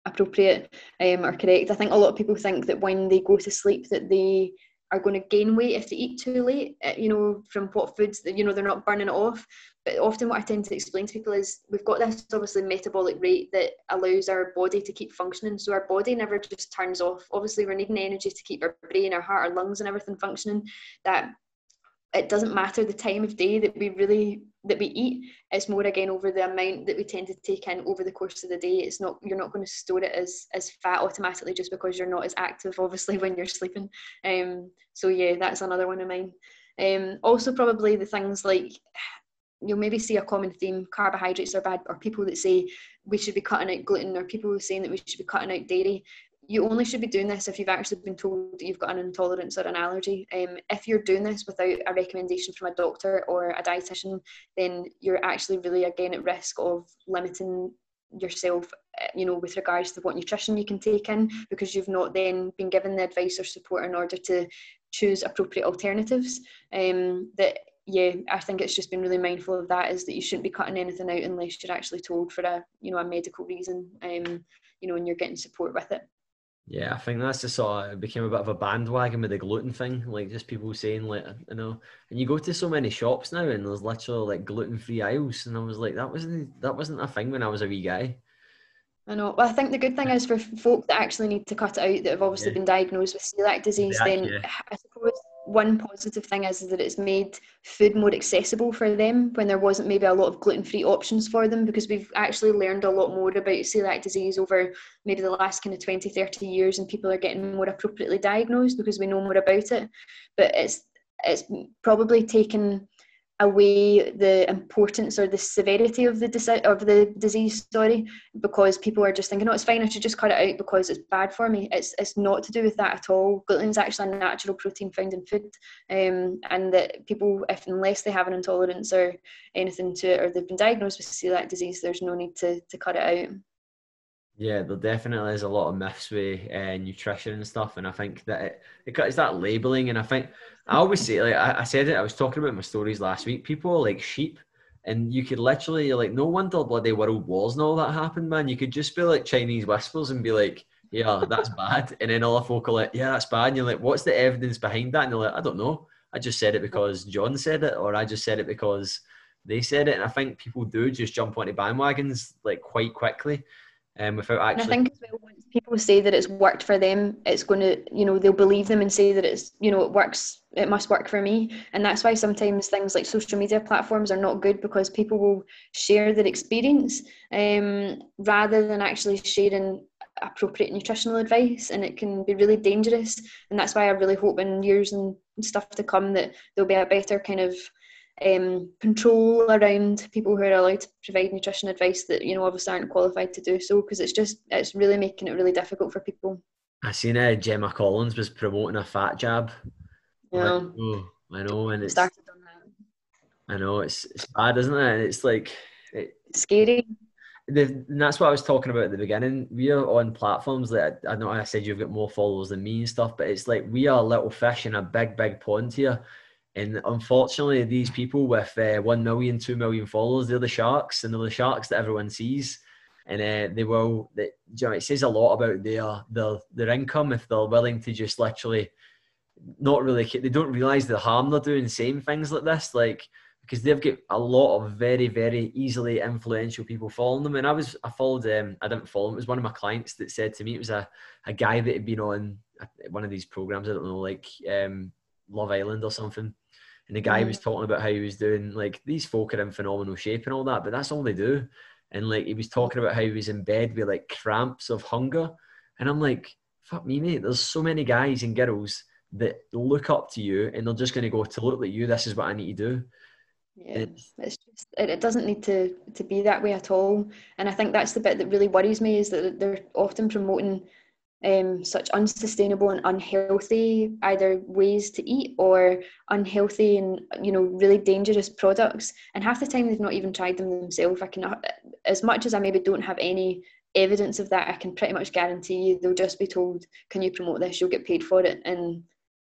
appropriate um, or correct. I think a lot of people think that when they go to sleep that they are going to gain weight if they eat too late, uh, you know, from what foods that, you know, they're not burning it off. But often what I tend to explain to people is we've got this obviously metabolic rate that allows our body to keep functioning. So our body never just turns off. Obviously we're needing energy to keep our brain, our heart, our lungs and everything functioning. That it doesn't matter the time of day that we really that we eat. It's more again over the amount that we tend to take in over the course of the day. It's not you're not going to store it as as fat automatically just because you're not as active obviously when you're sleeping. Um so yeah that's another one of mine. Um also probably the things like you'll maybe see a common theme carbohydrates are bad or people that say we should be cutting out gluten or people saying that we should be cutting out dairy you only should be doing this if you've actually been told that you've got an intolerance or an allergy. Um, if you're doing this without a recommendation from a doctor or a dietitian, then you're actually really again at risk of limiting yourself eh, you know with regards to what nutrition you can take in because you've not then been given the advice or support in order to choose appropriate alternatives um, that yeah i think it's just been really mindful of that is that you shouldn't be cutting anything out unless you're actually told for a you know a medical reason um, you know and you're getting support with it Yeah, I think that's just sort of it became a bit of a bandwagon with the gluten thing. Like just people saying like you know, and you go to so many shops now and there's literally like gluten free aisles, and I was like, that wasn't that wasn't a thing when I was a wee guy. I know. Well, I think the good thing is for folk that actually need to cut it out that have obviously yeah. been diagnosed with celiac disease, then yeah. I suppose one positive thing is, that it's made food more accessible for them when there wasn't maybe a lot of gluten-free options for them because we've actually learned a lot more about celiac disease over maybe the last kind of 20 30 years and people are getting more appropriately diagnosed because we know more about it. But it's it's probably taken away the importance or the severity of the disi- of the disease sorry because people are just thinking oh it's fine I should just cut it out because it's bad for me. It's it's not to do with that at all. Gluten is actually a natural protein found in food um, and that people if unless they have an intolerance or anything to it or they've been diagnosed with celiac disease there's no need to to cut it out. Yeah, there definitely is a lot of myths with uh, nutrition and stuff, and I think that it, it it's that labeling, and I think I always say like I, I, said it. I was talking about my stories last week. People are like sheep, and you could literally like no wonder bloody world wars and all that happened, man. You could just be like Chinese whispers and be like, yeah, that's bad, and then all the folk are like, yeah, that's bad, and you're like, what's the evidence behind that? And they're like, I don't know. I just said it because John said it, or I just said it because they said it, and I think people do just jump onto bandwagons like quite quickly um, without actually. And I think as well, once people say that it's worked for them, it's going to, you know, they'll believe them and say that it's, you know, it works, it must work for me. And that's why sometimes things like social media platforms are not good because people will share their experience um, rather than actually sharing appropriate nutritional advice and it can be really dangerous and that's why i really hope in years and stuff to come that there'll be a better kind of um, control around people who are allowed to provide nutrition advice that you know obviously aren't qualified to do so because it's just it's really making it really difficult for people. I seen uh, Gemma Collins was promoting a fat jab. Yeah, like, oh, I know, and it's started on that. I know it's it's bad, isn't it? It's like it, scary. The, and that's what I was talking about at the beginning. We are on platforms that I know I said you've got more followers than me and stuff, but it's like we are little fish in a big, big pond here. And unfortunately, these people with uh, 1 million, 2 million followers, they're the sharks, and they're the sharks that everyone sees. And uh, they will, they, you know, it says a lot about their, their, their income if they're willing to just literally not really, they don't realize the harm they're doing saying things like this. Like, because they've got a lot of very, very easily influential people following them. And I was, I followed them, I didn't follow him. It was one of my clients that said to me, it was a, a guy that had been on one of these programs, I don't know, like um, Love Island or something and the guy mm. was talking about how he was doing like these folk are in phenomenal shape and all that, but that's all they do. And like he was talking about how he was in bed with like cramps of hunger. And I'm like, fuck me, mate. There's so many guys and girls that look up to you and they're just going to go to look at you. This is what I need to do. Yeah, it's, it's just it, it doesn't need to to be that way at all. And I think that's the bit that really worries me is that they're often promoting um, such unsustainable and unhealthy either ways to eat or unhealthy and you know really dangerous products. And half the time they've not even tried them themselves. I can as much as i maybe don't have any evidence of that i can pretty much guarantee you they'll just be told can you promote this? You'll get paid for it. And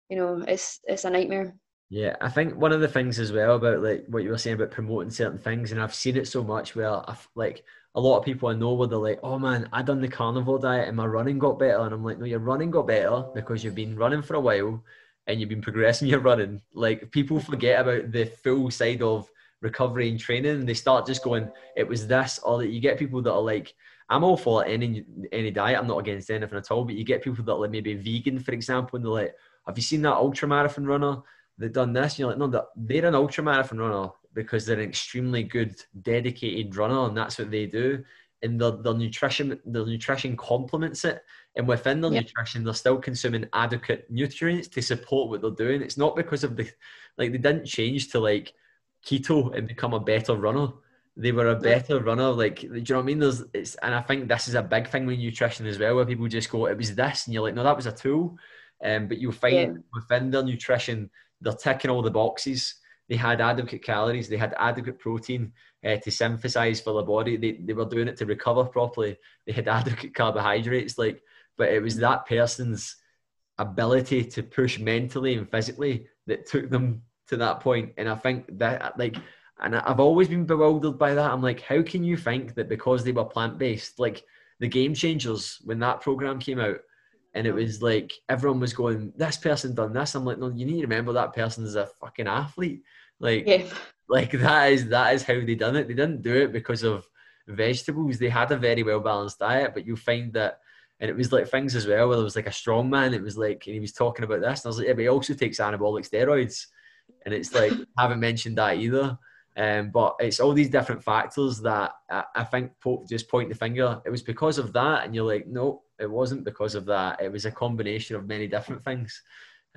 you know it's it's a nightmare. Yeah, I think one of the things as well about like what you were saying about promoting certain things, and I've seen it so much where I've like a lot of people I know where they're like, oh man, I done the carnivore diet and my running got better. And I'm like, no, your running got better because you've been running for a while and you've been progressing your running. Like people forget about the full side of recovery and training and they start just going, it was this, or that you get people that are like, I'm all for any any diet. I'm not against anything at all, but you get people that are like maybe vegan, for example, and they're like, have you seen that ultra marathon runner? They've done this. And you're like, no, they're an ultra marathon runner because they're an extremely good, dedicated runner, and that's what they do. And their, their nutrition, their nutrition complements it. And within their yep. nutrition, they're still consuming adequate nutrients to support what they're doing. It's not because of the, like they didn't change to like keto and become a better runner. They were a better runner. Like, do you know what I mean? There's, it's, and I think this is a big thing with nutrition as well, where people just go, "It was this," and you're like, "No, that was a tool." Um, but you'll find yeah. within their nutrition, they're ticking all the boxes they had adequate calories, they had adequate protein uh, to synthesize for the body. They, they were doing it to recover properly. They had adequate carbohydrates, like, but it was that person's ability to push mentally and physically that took them to that point. And I think that, like, and I've always been bewildered by that. I'm like, how can you think that because they were plant based, like the game changers when that program came out, and it was like everyone was going, "This person done this." I'm like, "No, you need to remember that person is a fucking athlete." Like, yeah. like that is that is how they done it. They didn't do it because of vegetables. They had a very well balanced diet, but you find that, and it was like things as well where there was like a strong man. It was like, and he was talking about this, and I was like, yeah, but he also takes anabolic steroids, and it's like haven't mentioned that either. Um, but it's all these different factors that I, I think Pope just point the finger. It was because of that, and you're like, no, it wasn't because of that. It was a combination of many different things.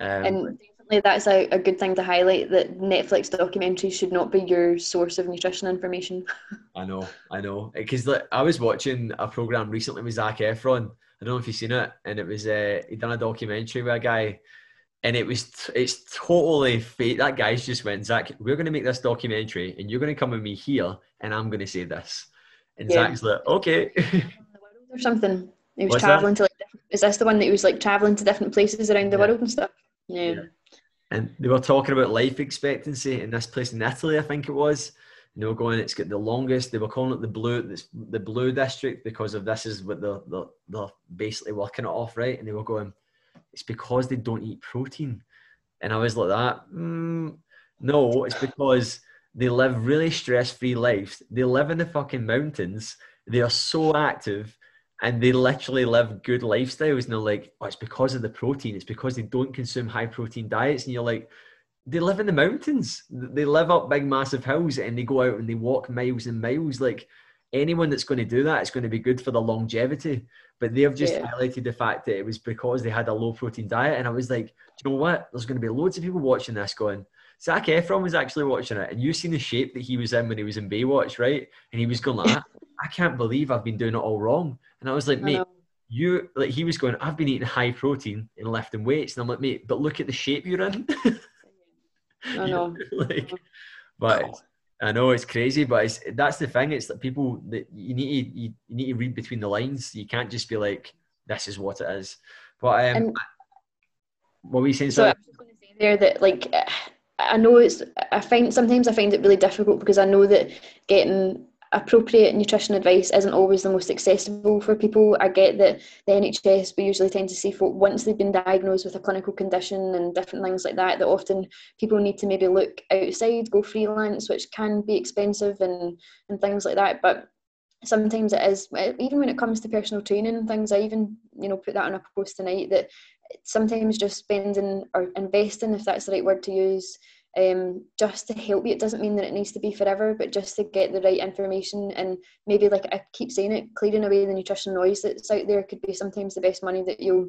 Um, and definitely, that's a, a good thing to highlight that Netflix documentaries should not be your source of nutrition information. I know, I know, because like, I was watching a program recently with Zac Efron. I don't know if you've seen it, and it was uh, he done a documentary with a guy and it was it's totally fake. That guy's just went, Zac, we're going to make this documentary, and you're going to come with me here, and I'm going to say this. And yeah. Zac's like, okay. or something. He was What's traveling that? to like. Is this the one that he was like traveling to different places around the yeah. world and stuff? Yeah. yeah. And they were talking about life expectancy in this place in Italy, I think it was. And they were going, it's got the longest. They were calling it the blue, the blue district because of this is what they're, they're, they're basically working it off, right? And they were going, it's because they don't eat protein. And I was like that. Mm, no, it's because they live really stress-free lives. They live in the fucking mountains. They are so active and they literally live good lifestyles. And they're like, oh, it's because of the protein. It's because they don't consume high protein diets. And you're like, they live in the mountains. They live up big, massive hills and they go out and they walk miles and miles. Like anyone that's going to do that, it's going to be good for the longevity. But they've just yeah. highlighted the fact that it was because they had a low protein diet. And I was like, do you know what? There's going to be loads of people watching this going, Zac Efron was actually watching it. And you've seen the shape that he was in when he was in Baywatch, right? And he was going like, I can't believe I've been doing it all wrong. And I was like, mate, you like he was going, I've been eating high protein and lifting weights. And I'm like, mate, but look at the shape you're in. I know. like, but I know it's crazy, but it's, that's the thing. It's that people that you need to you, you, need to read between the lines. You can't just be like, "This is what it is." But um, what were you saying? So I was just going to say there that like I know it's I find sometimes I find it really difficult because I know that getting appropriate nutrition advice isn't always the most accessible for people. I get that the NHS, we usually tend to see folk once they've been diagnosed with a clinical condition and different things like that, that often people need to maybe look outside, go freelance, which can be expensive and, and things like that. But sometimes it is, even when it comes to personal training things, I even, you know, put that on a post tonight that sometimes just spending or investing, if that's the right word to use, um, just to help you. It doesn't mean that it needs to be forever, but just to get the right information and maybe, like I keep saying it, clearing away the nutrition noise that's out there could be sometimes the best money that you'll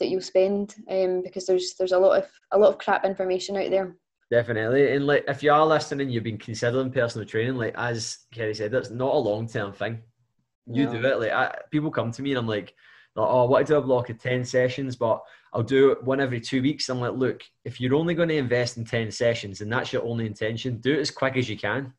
that you'll spend um, because there's there's a lot of a lot of crap information out there. Definitely, and like if you are listening, you've been considering personal training. Like as Kerri said, that's not a long term thing. You no. do it. Like I, people come to me and I'm like, oh, I want to do a block of ten sessions, but I'll do it one every two weeks. I'm like, look, if you're only going to invest in 10 sessions and that's your only intention, do it as quick as you can.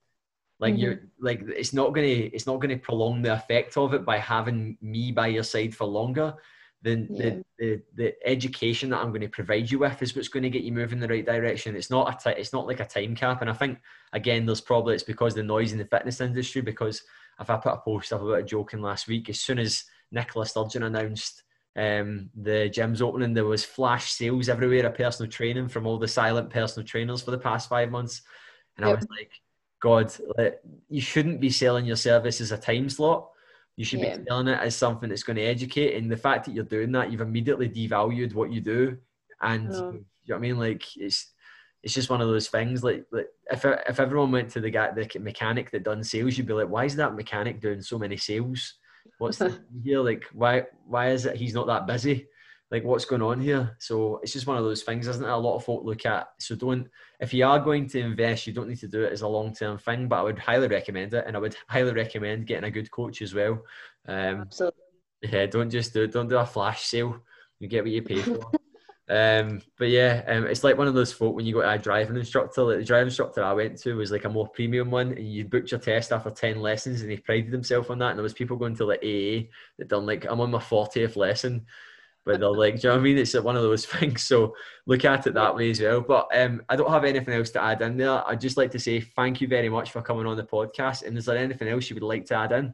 Like mm-hmm. you're like it's not gonna it's not gonna prolong the effect of it by having me by your side for longer. Then yeah. the, the the education that I'm going to provide you with is what's going to get you moving in the right direction. It's not a t- it's not like a time cap. And I think again, there's probably it's because the noise in the fitness industry. Because if I put a post up about a joking last week, as soon as Nicola Sturgeon announced um, the gym's opening, there was flash sales everywhere of personal training from all the silent personal trainers for the past five months. And yep. I was like, God, like, you shouldn't be selling your service as a time slot. You should yeah. be selling it as something that's going to educate. And the fact that you're doing that, you've immediately devalued what you do. And oh. you know what I mean? Like it's it's just one of those things. Like, like if if everyone went to the guy, the mechanic that done sales, you'd be like, why is that mechanic doing so many sales? What's the, here? Like, why why is it he's not that busy? Like, what's going on here? So it's just one of those things, isn't it? A lot of folk look at. So don't if you are going to invest, you don't need to do it as a long term thing. But I would highly recommend it, and I would highly recommend getting a good coach as well. Um, Absolutely. Yeah, don't just do don't do a flash sale. You get what you pay for. Um, but yeah, um, it's like one of those folk when you go to a driving instructor. Like the driving instructor I went to was like a more premium one, and you booked your test after ten lessons, and he prided himself on that. And there was people going to like AA that done like I'm on my fortieth lesson, but they're like, do you know what I mean? It's like one of those things. So look at it that way as well. But um, I don't have anything else to add in there. I'd just like to say thank you very much for coming on the podcast. And is there anything else you would like to add in?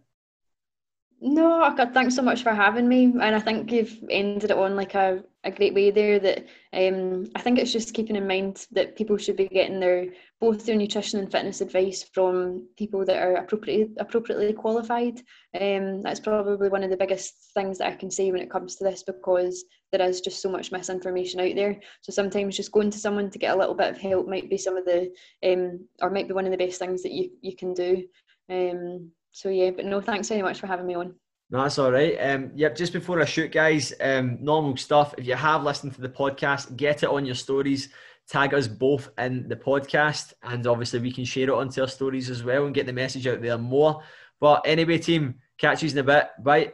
No, thanks so much for having me. And I think you've ended it on like a, a great way there that um, I think it's just keeping in mind that people should be getting their both their nutrition and fitness advice from people that are appropriately appropriately qualified. Um, that's probably one of the biggest things that I can say when it comes to this because there is just so much misinformation out there. So sometimes just going to someone to get a little bit of help might be some of the um, or might be one of the best things that you, you can do. Um, so yeah, but no, thanks very much for having me on. No, that's all right. Um, yep, just before I shoot, guys, um, normal stuff. If you have listened to the podcast, get it on your stories. Tag us both in the podcast, and obviously we can share it onto our stories as well and get the message out there more. But anyway, team, catch you in a bit. Bye.